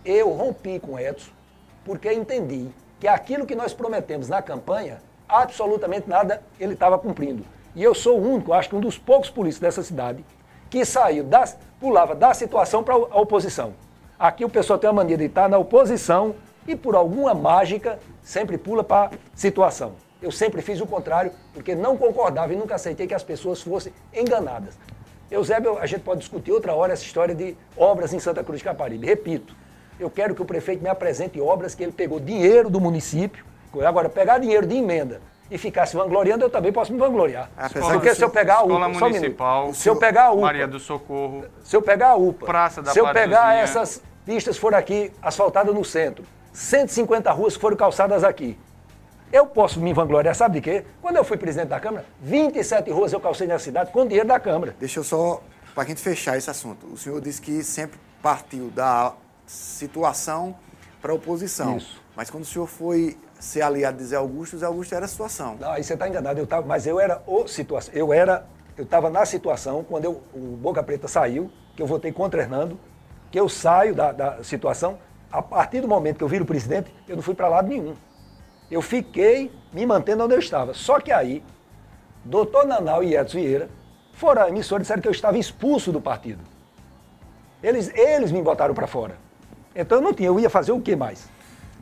Eu rompi com o Edson porque entendi que aquilo que nós prometemos na campanha, absolutamente nada ele estava cumprindo. E eu sou o único, acho que um dos poucos políticos dessa cidade, que saiu, da, pulava da situação para a oposição. Aqui o pessoal tem a mania de estar na oposição e por alguma mágica sempre pula para a situação. Eu sempre fiz o contrário, porque não concordava e nunca aceitei que as pessoas fossem enganadas. Eusébio, a gente pode discutir outra hora essa história de obras em Santa Cruz de Caparibe. Repito, eu quero que o prefeito me apresente obras que ele pegou dinheiro do município. Agora, pegar dinheiro de emenda e ficar se vangloriando, eu também posso me vangloriar. Escola, Porque se eu pegar a UPA, Municipal, um se eu pegar a UPA, Maria do Socorro, se eu pegar a UPA, Praça da se eu pegar essas pistas foram aqui asfaltadas no centro, 150 ruas que foram calçadas aqui, eu posso me vangloriar, sabe de quê? Quando eu fui presidente da Câmara, 27 ruas eu calcei na cidade com dinheiro da Câmara. Deixa eu só, para a gente fechar esse assunto, o senhor disse que sempre partiu da situação para a oposição. Isso. Mas quando o senhor foi ser aliado de Zé Augusto, Zé Augusto era a situação. Não, aí você está enganado. Eu tava, mas eu era o situação. Eu era, eu estava na situação quando eu, o Boca Preta saiu, que eu votei contra Hernando, que eu saio da, da situação. A partir do momento que eu viro presidente, eu não fui para lado nenhum. Eu fiquei me mantendo onde eu estava. Só que aí, doutor Nanau e Edson Vieira foram à emissora e disseram que eu estava expulso do partido. Eles, eles me botaram para fora. Então eu não tinha, eu ia fazer o que mais?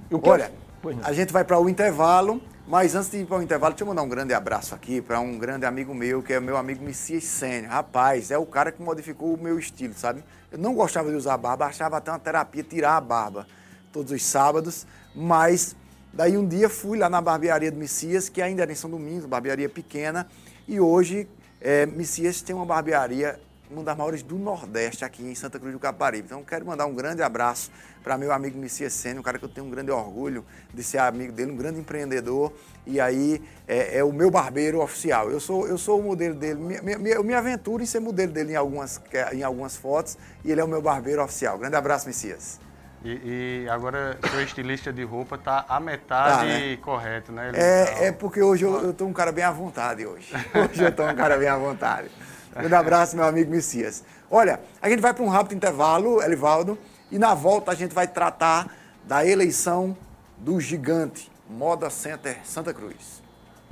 O que Olha, eu... a gente vai para o intervalo, mas antes de ir para o intervalo, deixa eu mandar um grande abraço aqui para um grande amigo meu, que é meu amigo Messias Sênior. Rapaz, é o cara que modificou o meu estilo, sabe? Eu não gostava de usar barba, achava até uma terapia tirar a barba todos os sábados, mas Daí um dia fui lá na barbearia do Messias, que ainda era em São Domingos, barbearia pequena, e hoje é, Messias tem uma barbearia uma das maiores do Nordeste aqui em Santa Cruz do Caparibe. Então, quero mandar um grande abraço para meu amigo Messias Sênio, um cara que eu tenho um grande orgulho de ser amigo dele, um grande empreendedor. E aí é, é o meu barbeiro oficial. Eu sou, eu sou o modelo dele. eu me aventuro em ser modelo dele em algumas, em algumas fotos e ele é o meu barbeiro oficial. Grande abraço, Messias. E, e, agora seu estilista de roupa tá a metade tá, né? correto, né? É, é porque hoje eu, eu tô um cara bem à vontade hoje. [laughs] Hoje eu tô um cara bem à vontade. Um abraço, meu amigo Messias. Olha, a gente vai para um rápido intervalo, Elivaldo, e na volta a gente vai tratar da eleição do gigante Moda Center Santa Cruz.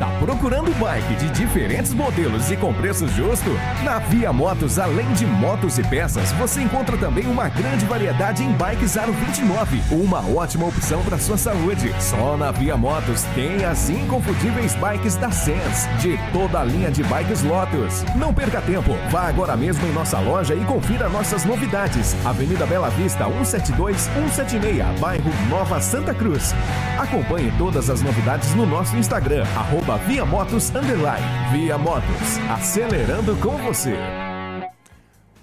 Tá procurando bike de diferentes modelos e com preço justo? Na Via Motos, além de motos e peças, você encontra também uma grande variedade em bikes Aro 29. Uma ótima opção para sua saúde. Só na Via Motos tem as inconfundíveis bikes da Sense, de toda a linha de bikes Lotus. Não perca tempo, vá agora mesmo em nossa loja e confira nossas novidades. Avenida Bela Vista, 172 176, bairro Nova Santa Cruz. Acompanhe todas as novidades no nosso Instagram, arroba arroba Via Motos Underline. Via Motos, acelerando com você.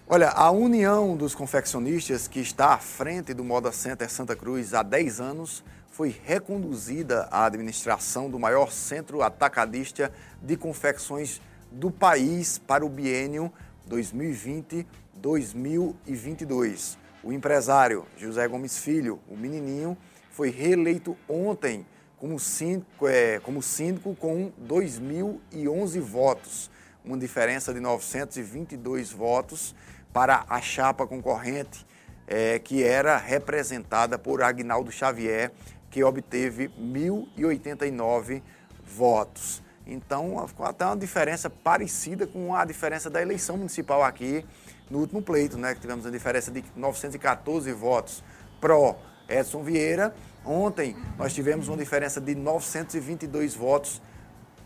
Olha, a União dos Confeccionistas, que está à frente do Moda Center Santa Cruz há 10 anos, foi reconduzida à administração do maior centro atacadista de confecções do país para o biênio 2020-2022. O empresário José Gomes Filho, o menininho, foi reeleito ontem como síndico, é, como síndico com 2.011 votos, uma diferença de 922 votos para a chapa concorrente, é, que era representada por Agnaldo Xavier, que obteve 1.089 votos. Então, até uma diferença parecida com a diferença da eleição municipal aqui no último pleito, né? Que tivemos uma diferença de 914 votos pró Edson Vieira Ontem nós tivemos uma diferença de 922 votos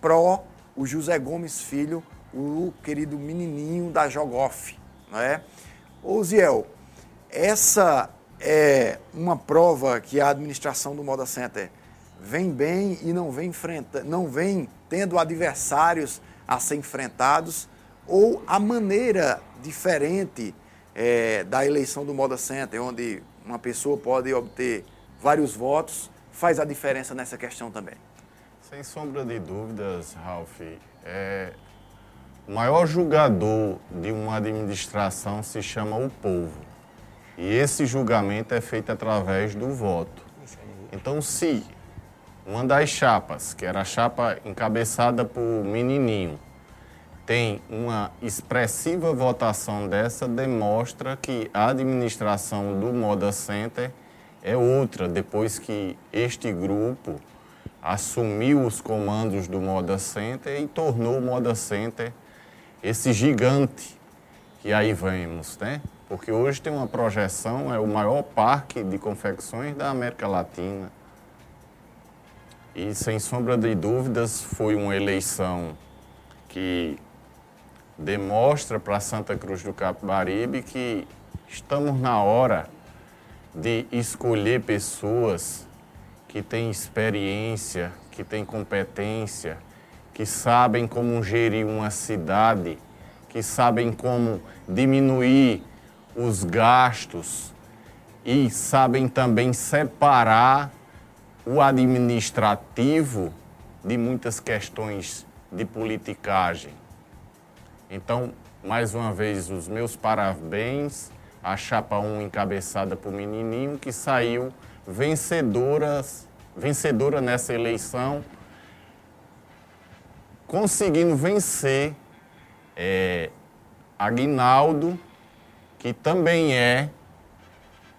pró o José Gomes Filho, o querido menininho da Jogoff. Não é? Ô Ziel, essa é uma prova que a administração do Moda Center vem bem e não vem, enfrenta, não vem tendo adversários a ser enfrentados ou a maneira diferente é, da eleição do Moda Center, onde uma pessoa pode obter vários votos, faz a diferença nessa questão também. Sem sombra de dúvidas, Ralf, é, o maior julgador de uma administração se chama o povo. E esse julgamento é feito através do voto. Então, se uma das chapas, que era a chapa encabeçada por Menininho, tem uma expressiva votação dessa, demonstra que a administração do Moda Center é outra, depois que este grupo assumiu os comandos do Moda Center e tornou o Moda Center esse gigante que aí vemos, né? Porque hoje tem uma projeção, é o maior parque de confecções da América Latina. E sem sombra de dúvidas, foi uma eleição que demonstra para Santa Cruz do Capibaribe que estamos na hora de escolher pessoas que têm experiência, que têm competência, que sabem como gerir uma cidade, que sabem como diminuir os gastos e sabem também separar o administrativo de muitas questões de politicagem. Então, mais uma vez, os meus parabéns a chapa 1 encabeçada por Menininho, que saiu vencedoras, vencedora nessa eleição, conseguindo vencer é, Aguinaldo, que também é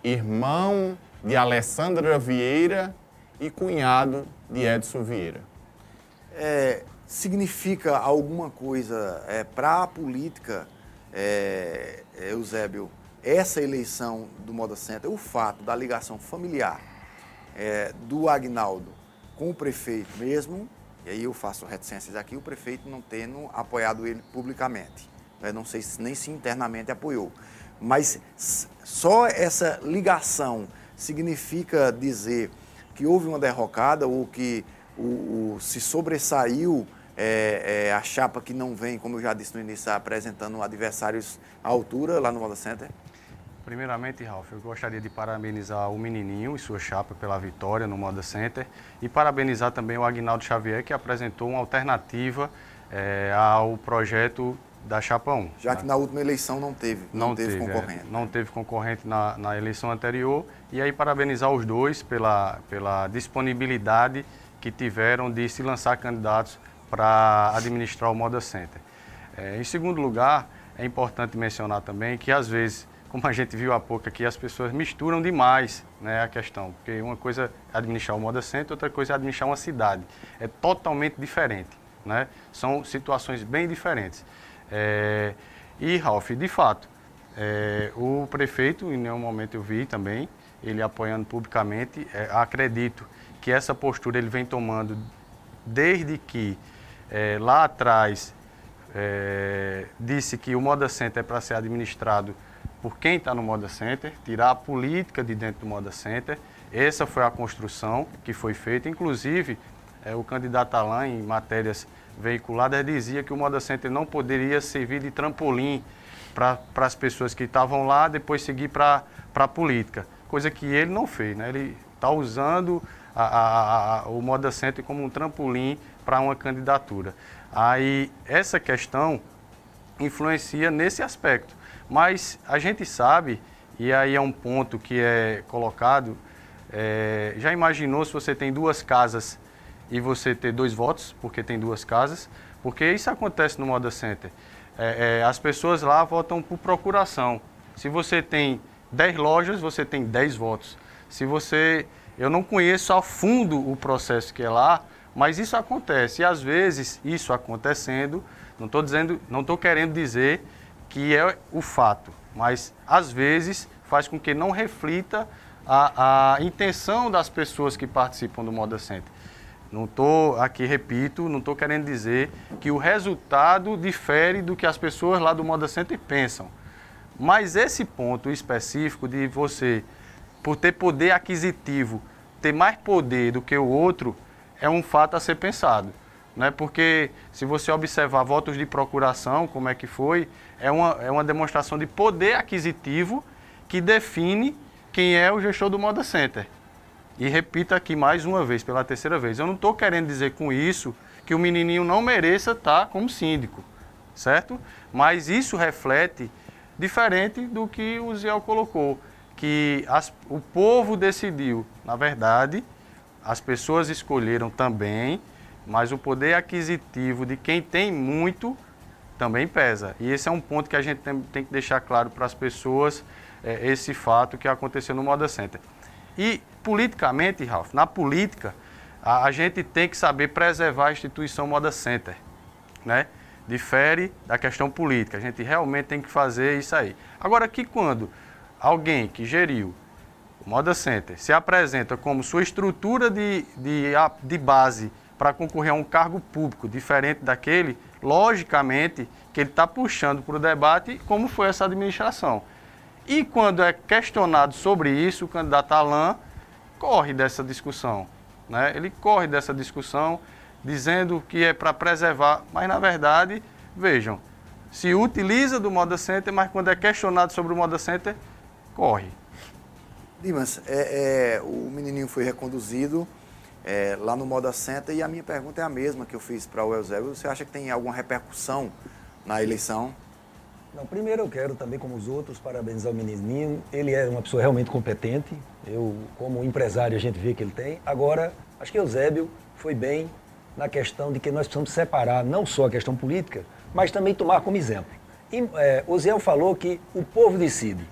irmão de Alessandra Vieira e cunhado de Edson Vieira. É, significa alguma coisa é, para a política, é, Eusébio, essa eleição do Moda Center, o fato da ligação familiar é, do Agnaldo com o prefeito mesmo, e aí eu faço reticências aqui, o prefeito não tendo apoiado ele publicamente. Né, não sei se, nem se internamente apoiou. Mas só essa ligação significa dizer que houve uma derrocada ou que o, o se sobressaiu é, é, a chapa que não vem, como eu já disse no início, apresentando adversários à altura lá no Moda Center? Primeiramente, Ralf, eu gostaria de parabenizar o Menininho e sua chapa pela vitória no Moda Center e parabenizar também o Agnaldo Xavier, que apresentou uma alternativa é, ao projeto da Chapa 1. Já que na última eleição não teve, não, não teve, teve, concorrente. É, não teve concorrente na, na, eleição anterior. E aí parabenizar os dois pela, pela disponibilidade que tiveram de se lançar candidatos para administrar o Moda Center. É, em segundo lugar, é importante mencionar também que às vezes, como a gente viu há pouco aqui, as pessoas misturam demais né, a questão. Porque uma coisa é administrar o Moda Center, outra coisa é administrar uma cidade. É totalmente diferente. Né? São situações bem diferentes. É, e, Ralf, de fato, é, o prefeito, em nenhum momento eu vi também, ele apoiando publicamente, é, acredito que essa postura ele vem tomando desde que é, lá atrás é, disse que o Moda Center é para ser administrado por quem está no Moda Center, tirar a política de dentro do Moda Center. Essa foi a construção que foi feita. Inclusive, é, o candidato Alain, em matérias veiculada dizia que o Moda Center não poderia servir de trampolim para as pessoas que estavam lá, depois seguir para a política. Coisa que ele não fez, né? Ele está usando a, a, a, o Moda Center como um trampolim para uma candidatura. Aí essa questão influencia nesse aspecto. Mas a gente sabe, e aí é um ponto que é colocado, é, já imaginou se você tem duas casas e você ter dois votos, porque tem duas casas, porque isso acontece no Moda Center. É, é, as pessoas lá votam por procuração. Se você tem 10 lojas, você tem 10 votos. Se você. Eu não conheço a fundo o processo que é lá, mas isso acontece. E às vezes, isso acontecendo, não estou dizendo, não estou querendo dizer que é o fato, mas às vezes faz com que não reflita a, a intenção das pessoas que participam do Moda Center. Não estou aqui, repito, não estou querendo dizer que o resultado difere do que as pessoas lá do Moda Center pensam. Mas esse ponto específico de você, por ter poder aquisitivo, ter mais poder do que o outro, é um fato a ser pensado. Né? Porque se você observar votos de procuração, como é que foi, é uma, é uma demonstração de poder aquisitivo que define quem é o gestor do Moda Center. E repito aqui mais uma vez, pela terceira vez, eu não estou querendo dizer com isso que o menininho não mereça estar como síndico, certo? Mas isso reflete diferente do que o Ziel colocou, que as, o povo decidiu, na verdade, as pessoas escolheram também, mas o poder aquisitivo de quem tem muito também pesa. E esse é um ponto que a gente tem, que deixar claro para as pessoas, é, esse fato que aconteceu no Moda Center. E politicamente, Ralf, na política, a, a, gente tem que saber preservar a instituição Moda Center, né? Difere da questão política. A gente realmente tem que fazer isso aí. Agora, que quando alguém que geriu o Moda Center se apresenta como sua estrutura de, de, de base para concorrer a um cargo público diferente daquele, logicamente que ele está puxando para o debate como foi essa administração. E quando é questionado sobre isso, o candidato Alain corre dessa discussão. Né? Ele corre dessa discussão dizendo que é para preservar, mas na verdade, vejam, se utiliza do Moda Center, mas quando é questionado sobre o Moda Center, corre. Dimas, é, é, o menininho foi reconduzido é, lá no Moda Center e a minha pergunta é a mesma que eu fiz para o Eusébio. Você acha que tem alguma repercussão na eleição? Não, primeiro eu quero também, como os outros, parabenizar o menininho. Ele é uma pessoa realmente competente. Eu, como empresário, a gente vê que ele tem. Agora, acho que Eusébio foi bem na questão de que nós precisamos separar não só a questão política, mas também tomar como exemplo. E, é, falou que o povo decide.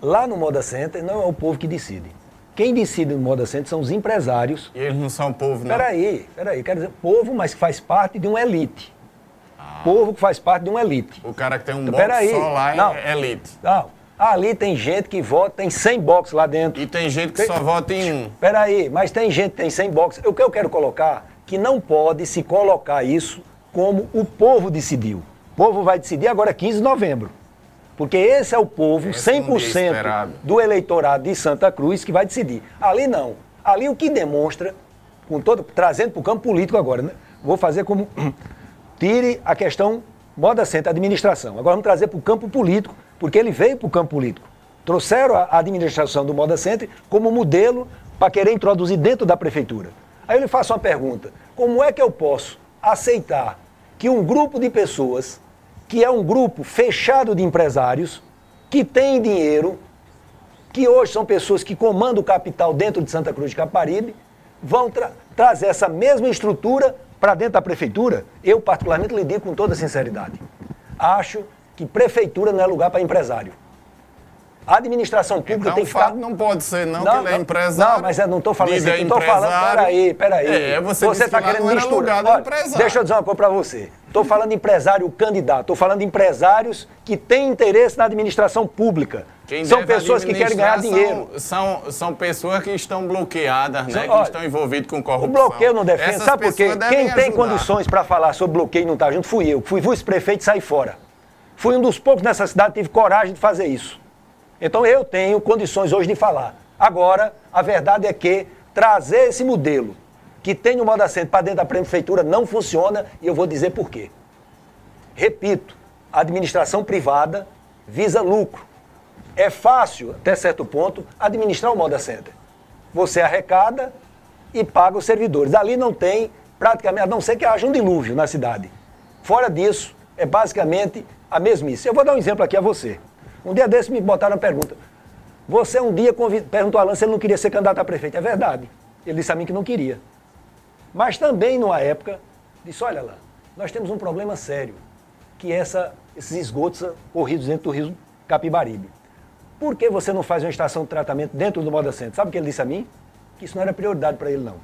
Lá no Moda Center não é o povo que decide. Quem decide no Moda Center são os empresários. E eles não são povo, não? Peraí, peraí. Quero dizer, povo, mas que faz parte de uma elite povo que faz parte de uma elite. O cara que tem um então, box só lá é não, elite. Não. Ali tem gente que vota, tem 100 boxes lá dentro. E tem gente que tem... só vota em um. Peraí, mas tem gente que tem 100 boxes. O que eu quero colocar, que não pode se colocar isso como o povo decidiu. O povo vai decidir agora 15 de novembro. Porque esse é o povo, esse 100% é do eleitorado de Santa Cruz, que vai decidir. Ali não. Ali o que demonstra, com todo, trazendo para o campo político agora, né? vou fazer como. [clears throat] Tire a questão moda center, administração. Agora vamos trazer para o campo político, porque ele veio para o campo político. Trouxeram a administração do Moda Center como modelo para querer introduzir dentro da prefeitura. Aí eu lhe faço uma pergunta: como é que eu posso aceitar que um grupo de pessoas, que é um grupo fechado de empresários, que tem dinheiro, que hoje são pessoas que comandam o capital dentro de Santa Cruz de Caparibe, vão tra trazer essa mesma estrutura para dentro da prefeitura? Eu, particularmente, lhe digo com toda sinceridade. Acho que prefeitura não é lugar para empresário. A administração pública então, tem que ficar. não pode ser, não, não que ele é empresário. Não, mas eu não estou falando isso. Estou falando. Peraí, peraí. É, você está querendo misturar. Olha, deixa eu dizer uma coisa para você. Estou falando de empresário candidato. Estou falando de empresários que têm interesse na administração pública. Quem são pessoas que querem ganhar dinheiro. São, são pessoas que estão bloqueadas, né? Olha, que estão envolvidas com corrupção. O bloqueio não defende. Essas Sabe por quê? Quem tem ajudar. condições para falar sobre bloqueio e não está junto fui eu. Fui vice-prefeito e saí fora. Fui um dos poucos nessa cidade que tive coragem de fazer isso. Então eu tenho condições hoje de falar. Agora, a verdade é que trazer esse modelo que tem o modo assento para dentro da prefeitura não funciona e eu vou dizer por quê. Repito, a administração privada visa lucro. É fácil, até certo ponto, administrar o moda center. Você arrecada e paga os servidores. Ali não tem, praticamente, a não ser que haja um dilúvio na cidade. Fora disso, é basicamente a mesmice. Eu vou dar um exemplo aqui a você. Um dia desse me botaram a pergunta. Você um dia perguntou a Alan se ele não queria ser candidato a prefeito. É verdade. Ele disse a mim que não queria. Mas também, numa época, disse, olha lá, nós temos um problema sério, que é essa, esses esgotos corridos dentro do rio Capibaribe. Por que você não faz uma estação de tratamento dentro do Moda Centro? Sabe o que ele disse a mim? Que isso não era prioridade para ele, não.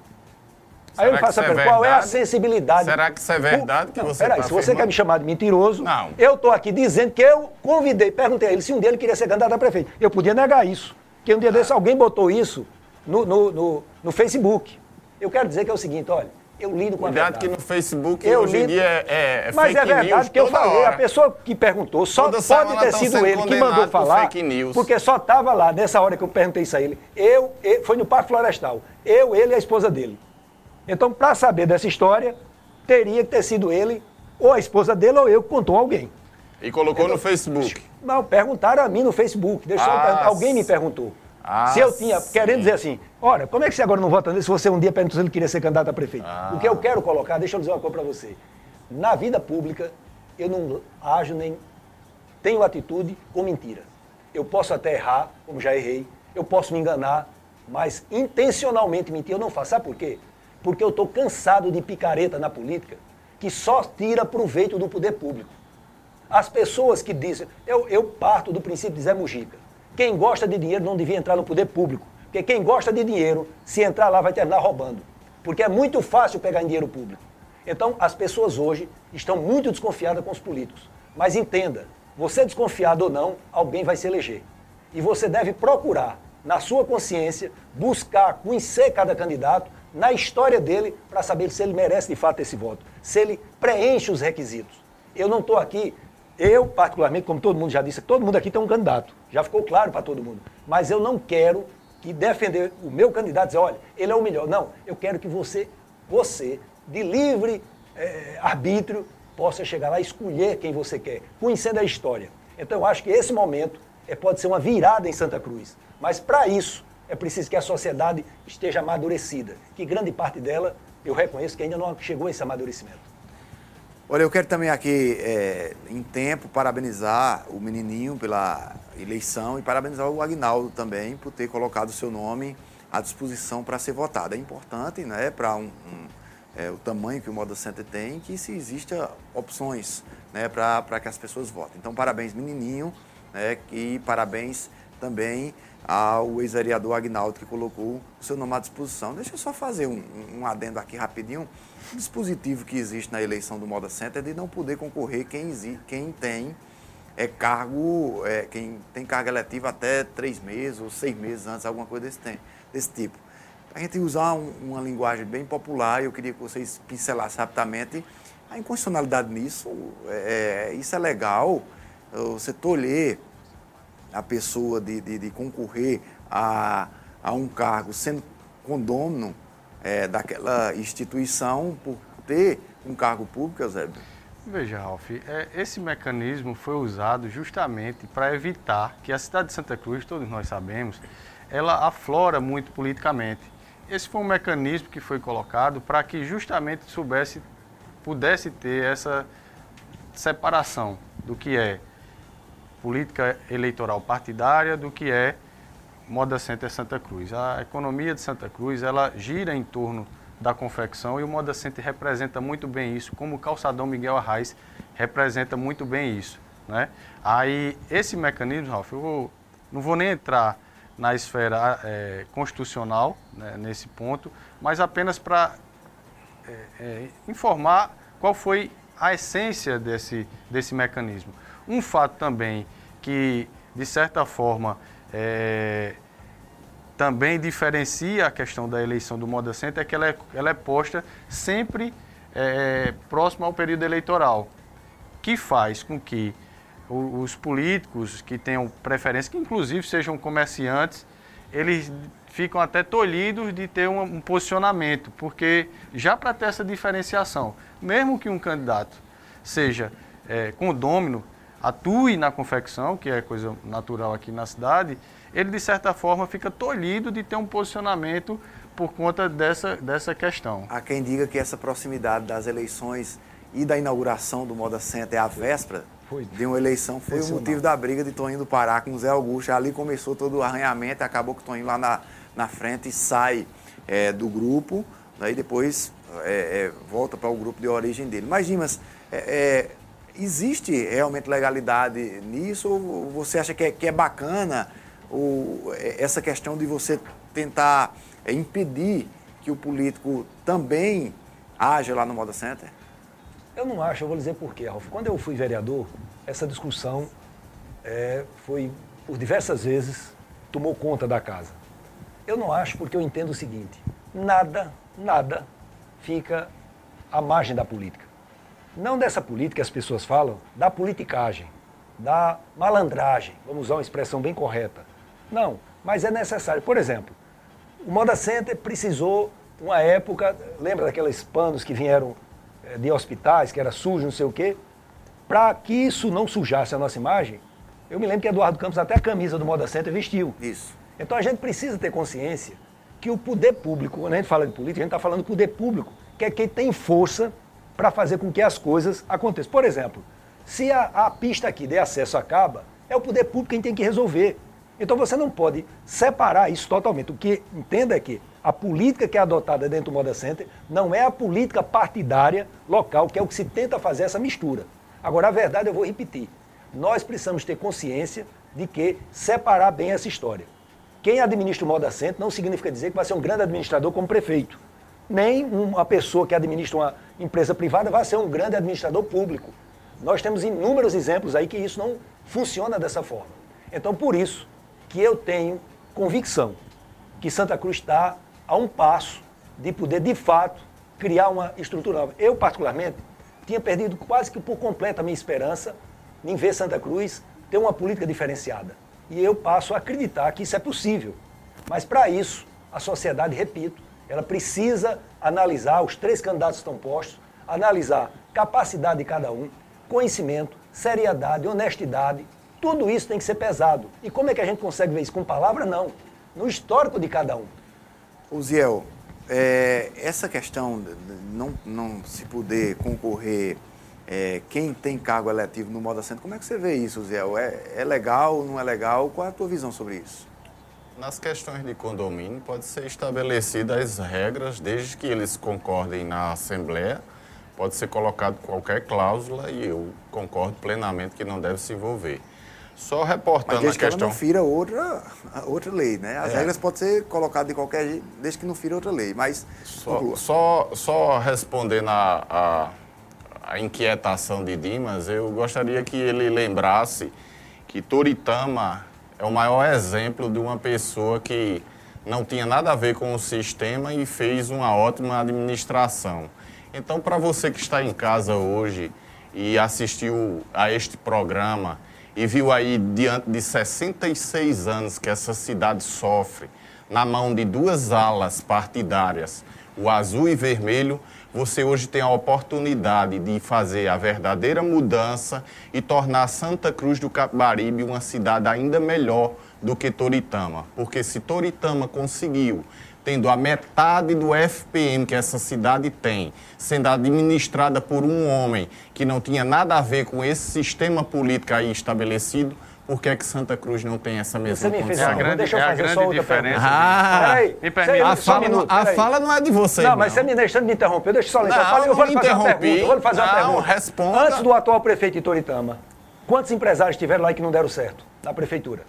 Aí eu faço a é pergunta, qual é a sensibilidade? Será que isso é verdade que não, você Peraí, tá se você quer me chamar de mentiroso, não. eu estou aqui dizendo que eu convidei, perguntei a ele se um dia ele queria ser candidato a prefeito. Eu podia negar isso, porque um dia ah. desse alguém botou isso no, no, no, no, Facebook. Eu quero dizer que é o seguinte, olha, eu lido com a verdade. que no Facebook eu hoje em dia é, é Mas é verdade que eu falei, hora. a pessoa que perguntou, só Toda pode ter sido ele que mandou falar, porque só estava lá, nessa hora que eu perguntei isso a ele, eu, eu foi no Parque Florestal, eu, ele e a esposa dele. Então, para saber dessa história, teria que ter sido ele, ou a esposa dele, ou eu que contou alguém. E colocou então, no Facebook? Não, perguntaram a mim no Facebook. Deixou ah, alguém me perguntou. Ah, se eu tinha, sim. querendo dizer assim, olha, como é que você agora não vota nele se você um dia perguntou se ele queria ser candidato a prefeito? Ah. O que eu quero colocar, deixa eu dizer uma coisa para você. Na vida pública, eu não ajo nem tenho atitude com mentira. Eu posso até errar, como já errei, eu posso me enganar, mas intencionalmente mentir eu não faço. Sabe por quê? porque eu estou cansado de picareta na política que só tira proveito do poder público. As pessoas que dizem, eu, eu parto do princípio de Zé Mujica, quem gosta de dinheiro não devia entrar no poder público, porque quem gosta de dinheiro, se entrar lá, vai terminar roubando, porque é muito fácil pegar em dinheiro público. Então, as pessoas hoje estão muito desconfiadas com os políticos. Mas entenda, você desconfiado ou não, alguém vai se eleger. E você deve procurar, na sua consciência, buscar conhecer cada candidato na história dele para saber se ele merece de fato esse voto, se ele preenche os requisitos. Eu não estou aqui, eu particularmente, como todo mundo já disse, todo mundo aqui tem um candidato, já ficou claro para todo mundo. Mas eu não quero que defender o meu candidato dizer, olha, ele é o melhor. Não, eu quero que você, você, de livre é, arbítrio, possa chegar lá e escolher quem você quer, conhecendo a história. Então eu acho que esse momento é, pode ser uma virada em Santa Cruz. Mas para isso, é preciso que a sociedade esteja amadurecida, que grande parte dela, eu reconheço que ainda não chegou a esse amadurecimento. Olha, eu quero também aqui, é, em tempo, parabenizar o menininho pela eleição e parabenizar o Agnaldo também por ter colocado o seu nome à disposição para ser votado. É importante, né, para um, um, é, o tamanho que o Moda Center tem, que se exista opções né, para que as pessoas votem. Então, parabéns, menininho, né, e parabéns também ao ex-vereador Agnaldo, que colocou o seu nome à disposição. Deixa eu só fazer um, um adendo aqui rapidinho. Dispositivo que existe na eleição do Moda Center é de não poder concorrer quem, quem tem é, cargo, é, quem tem carga eletiva até três meses ou seis meses antes, alguma coisa desse, desse tipo. A gente usar um, uma linguagem bem popular, eu queria que vocês pincelassem rapidamente a inconstitucionalidade nisso. É, isso é legal, você tolher a pessoa de, de, de concorrer a, a um cargo sendo condômino é, daquela instituição por, ter um cargo público, Eusébio? Veja, Ralf, é, esse mecanismo foi usado justamente para evitar que a cidade de Santa Cruz, todos nós sabemos, ela aflora muito politicamente. Esse foi um mecanismo que foi colocado para que justamente soubesse, pudesse ter essa separação do que é política eleitoral partidária do que é Moda Center Santa Cruz. A economia de Santa Cruz, ela gira em torno da confecção e o Moda Center representa muito bem isso, como o calçadão Miguel Arraes representa muito bem isso. Né? Aí, esse mecanismo, Ralf, eu vou, não vou nem entrar na esfera é, constitucional né, nesse ponto, mas apenas para é, é, informar qual foi a essência desse, desse mecanismo. Um fato também que, de certa forma, é, também diferencia a questão da eleição do Moda Center é que ela é, ela é posta sempre é, próximo ao período eleitoral, que faz com que os políticos que tenham preferência, que inclusive sejam comerciantes, eles ficam até tolhidos de ter um, um posicionamento, porque já para ter essa diferenciação, mesmo que um candidato seja é, condômino, atue na confecção, que é coisa natural aqui na cidade, ele de certa forma fica tolhido de ter um posicionamento por conta dessa, dessa questão. Há quem diga que essa proximidade das eleições e da inauguração do Moda Center, é a véspera foi. de uma eleição, foi o motivo da briga de Toninho do Pará com o Zé Augusto. Ali começou todo o arranhamento, acabou que o Toninho lá na, na frente sai é, do grupo, aí depois é, é, volta para o grupo de origem dele. Mas, Dimas, é, é, existe realmente legalidade nisso ou você acha que é, que é bacana o, essa questão de você tentar é, impedir que o político também haja lá no Moda Center? Eu não acho, eu vou dizer por quê, Ralf. Quando eu fui vereador, essa discussão é, foi, por diversas vezes, tomou conta da casa. Eu não acho porque eu entendo o seguinte: nada, nada fica à margem da política. Não dessa política que as pessoas falam, da politicagem, da malandragem, vamos usar uma expressão bem correta. Não, mas é necessário. Por exemplo, o Moda Center precisou, uma época, lembra daqueles panos que vieram eh, de hospitais, que era sujo, não sei o quê? Para que isso não sujasse a nossa imagem, eu me lembro que Eduardo Campos até a camisa do Moda Center vestiu. Isso. Então a gente precisa ter consciência que o poder público, quando a gente fala de política, a gente está falando do poder público, que é quem tem força para fazer com que as coisas aconteçam. Por exemplo, se a, a pista aqui de acesso acaba, é o poder público quem tem que resolver. Então você não pode separar isso totalmente. O que entenda é que a política que é adotada dentro do Moda Center não é a política partidária local, que é o que se tenta fazer essa mistura. Agora, a verdade eu vou repetir. Nós precisamos ter consciência de que separar bem essa história. Quem administra o Moda Center não significa dizer que vai ser um grande administrador como prefeito nem uma pessoa que administra uma empresa privada vai ser um grande administrador público. Nós temos inúmeros exemplos aí que isso não funciona dessa forma. Então, por isso que eu tenho convicção que Santa Cruz está a um passo de poder, de fato, criar uma estrutura nova. Eu, particularmente, tinha perdido quase que por completo a minha esperança em ver Santa Cruz ter uma política diferenciada. E eu passo a acreditar que isso é possível. Mas, para isso, a sociedade, repito, ela precisa analisar, os três candidatos estão postos, analisar capacidade de cada um, conhecimento, seriedade, honestidade, tudo isso tem que ser pesado. E como é que a gente consegue ver isso? Com palavra, não. No histórico de cada um. Uziel, é, essa questão de não, não se poder concorrer é, quem tem cargo eletivo no modo assento, como é que você vê isso, Uziel? É, é legal, não é legal? Qual é a tua visão sobre isso? Nas questões de condomínio, pode ser estabelecidas as regras, desde que eles concordem na Assembleia, pode ser colocado qualquer cláusula e eu concordo plenamente que não deve se envolver. Só reportando Mas a questão... que ela não fira outra, outra lei, né? As é. regras podem ser colocadas de qualquer jeito, desde que não fira outra lei, mas... Só, só, só respondendo a, a, a inquietação de Dimas, eu gostaria que ele lembrasse que Toritama é o maior exemplo de uma pessoa que não tinha nada a ver com o sistema e fez uma ótima administração. Então, para você que está em casa hoje e assistiu a este programa e viu aí diante de 66 anos que essa cidade sofre na mão de duas alas partidárias, o azul e vermelho, você hoje tem a oportunidade de fazer a verdadeira mudança e tornar Santa Cruz do Capibaribe uma cidade ainda melhor do que Toritama. Porque se Toritama conseguiu tendo a metade do FPM que essa cidade tem, sendo administrada por um homem que não tinha nada a ver com esse sistema político aí estabelecido, por que, é que Santa Cruz não tem essa mesma Você me fez condição? uma pergunta, deixa eu é a fazer grande só outra diferença. Ah, Peraí, me a, só um fala, minuto, não, a fala não é de você, Não, mas você me deixando me interromper, deixa eu só ler. Não, eu vou lhe fazer uma pergunta. Eu vou lhe fazer uma Não, pergunta. responda. Antes do atual prefeito de Toritama, quantos empresários tiveram lá que não deram certo na prefeitura?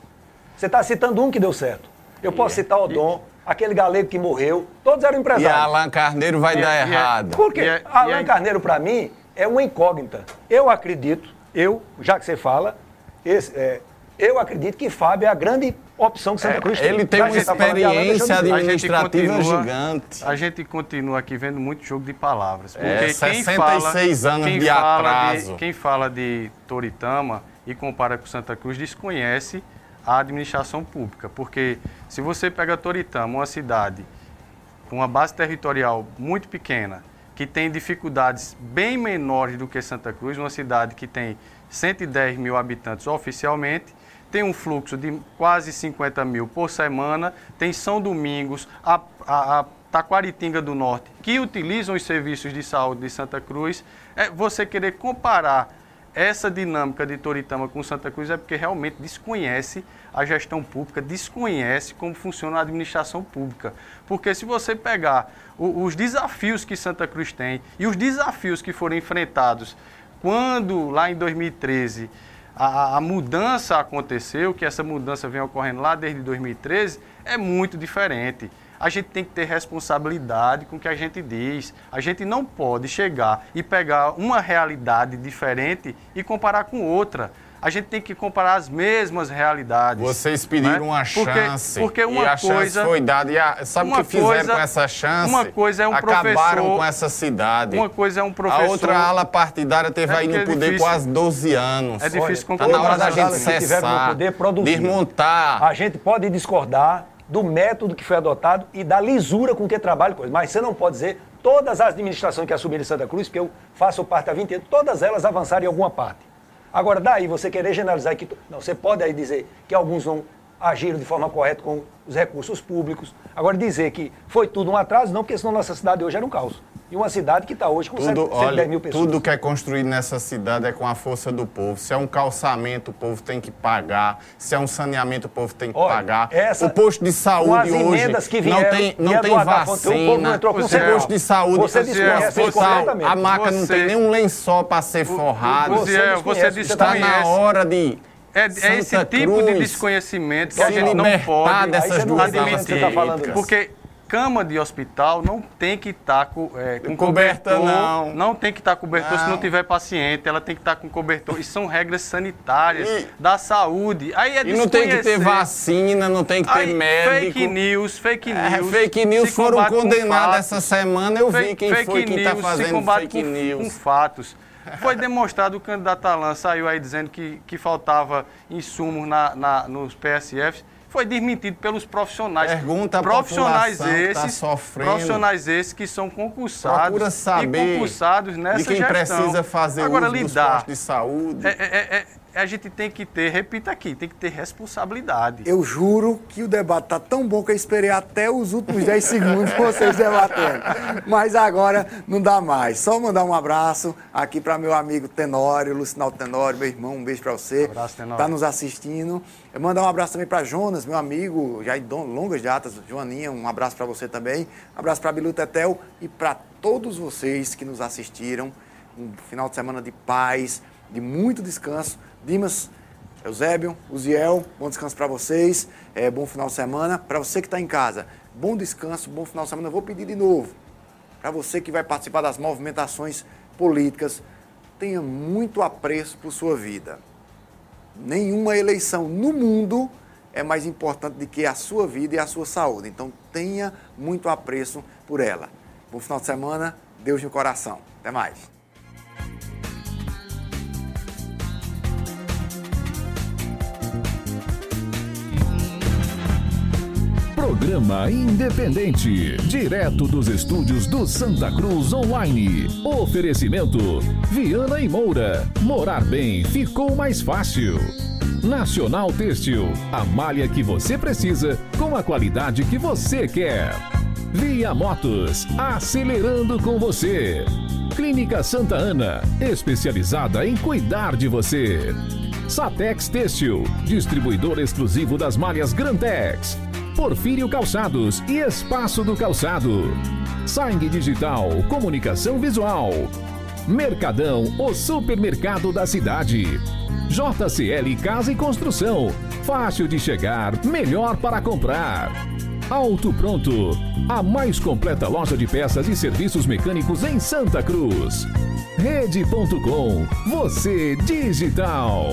Você está citando um que deu certo. Eu posso citar o Dom, aquele galego que morreu, todos eram E empresários. a Alan Carneiro vai E- dar e- errado. Por quê? E é- Alan e é- Carneiro, para mim, é uma incógnita. Eu acredito, eu, já que você fala, esse, é, eu acredito que Fábio é a grande opção que Santa Cruz tem. Ele tem Já uma tá de experiência dizer. administrativa continua- gigante. A gente continua aqui vendo muito jogo de palavras. Porque É, quem 66 fala, anos quem de fala atraso. quem fala de Toritama e compara com Santa Cruz desconhece a administração pública. Porque se você pega Toritama, uma cidade com uma base territorial muito pequena, que tem dificuldades bem menores do que Santa Cruz, uma cidade que tem 110 mil habitantes oficialmente, tem um fluxo de quase 50 mil por semana, tem São Domingos, a, a, a Taquaritinga do Norte, que utilizam os serviços de saúde de Santa Cruz. É, você querer comparar essa dinâmica de Toritama com Santa Cruz é porque realmente desconhece a gestão pública, desconhece como funciona a administração pública. Porque se você pegar os desafios que Santa Cruz tem e os desafios que foram enfrentados quando, lá em 2013, a, a mudança aconteceu, que essa mudança vem ocorrendo lá desde 2013, é muito diferente. A gente tem que ter responsabilidade com o que a gente diz. A gente não pode chegar e pegar uma realidade diferente e comparar com outra. A gente tem que comparar as mesmas realidades. Vocês pediram né? uma Porque- chance. Porque uma e a chance coisa, foi dada. E a, sabe o que fizeram coisa- com essa chance? uma coisa é um Acabaram professor- com essa cidade. uma coisa é um professor. A outra ala partidária teve É aí porque no é poder difícil. quase 12 anos. É difícil Tá concordar. na hora da as gente cessar, poder produziram. desmontar. A gente pode discordar do método que foi adotado e da lisura com que trabalha coisa, mas você não pode dizer todas as administrações que assumiram em Santa Cruz, porque eu faço parte há 20 anos, todas elas avançaram em alguma parte. Agora, daí você querer generalizar que. Não, você pode aí dizer que alguns não agiram de forma correta com os recursos públicos. Agora, dizer que foi tudo um atraso, não, porque senão nossa cidade hoje era um caos. E uma cidade que está hoje com Tudo, 110 olha, mil pessoas. tudo que é construído nessa cidade é com a força do povo. Se é um calçamento, o povo tem que pagar. Se é um saneamento, o povo tem que Olha, pagar. essa- o posto de saúde as hoje emendas que não vieram, tem, não e tem Atafonte, o povo não vacina. entrou com o posto de saúde, Você hospital, desconhece completamente. a maca não Você- tem nem um lençol para ser forrado. Você, é- você você Está na hora de É, é esse tipo de desconhecimento que a gente não pode dessas não duas que você tá falando. Porque cama de hospital não tem que estar com, é, com cobertor. não. Não tem que estar com cobertor se Não. não tiver paciente. Ela tem que estar com cobertor. E são regras sanitárias E- da saúde. Aí é E não tem que ter vacina, não tem que ter Aí, médico. Fake news, fake É, news. fake news foram combate com essa semana. Eu vi Fake- quem fake foi que está news se fazendo combate fake com, news. com fatos. Foi demonstrado, o candidato Alan saiu aí dizendo que, que faltava insumos na, na- nos PSFs. Foi desmentido pelos profissionais. Pergunta profissionais tá esses, sofrendo. profissionais esses que são concursados Procura saber e concursados nessa de quem gestão. precisa fazer Agora, lidar, de saúde. é, é- é- a gente tem que ter, repita aqui, tem que ter responsabilidade. Eu juro que o debate tá tão bom que eu esperei até os últimos 10 [laughs] segundos vocês debatendo. Mas agora não dá mais. Só mandar um abraço aqui para meu amigo Tenório, Lucinal Tenório, meu irmão, um beijo para você. Abraço, Tenório. Tá nos assistindo. Eu mandar um abraço também para Jonas, meu amigo, já em longas datas, Joaninha, um abraço para você também. Um abraço para Bilu Tetel e para todos vocês que nos assistiram. Um final de semana de paz, de muito descanso. Dimas, Eusébio, Uziel, bom descanso para vocês, é, bom final de semana. Para você que está em casa, bom descanso, bom final de semana. Eu vou pedir de novo, para você que vai participar das movimentações políticas, tenha muito apreço por sua vida. Nenhuma eleição no mundo é mais importante do que a sua vida e a sua saúde. Então tenha muito apreço por ela. Bom final de semana, Deus no coração. Até mais. Programa independente, direto dos estúdios do Santa Cruz Online. Oferecimento: Viana e Moura. Morar bem ficou mais fácil. Nacional Têxtil, a malha que você precisa com a qualidade que você quer. Via Motos, acelerando com você. Clínica Santa Ana, especializada em cuidar de você. Satex Têxtil, distribuidor exclusivo das malhas Grantex. Porfírio Calçados e Espaço do Calçado. Sangue Digital, comunicação visual. Mercadão, o supermercado da cidade. JCL Casa e Construção. Fácil de chegar, melhor para comprar. Auto Pronto, a mais completa loja de peças e serviços mecânicos em Santa Cruz. Rede.com, você digital.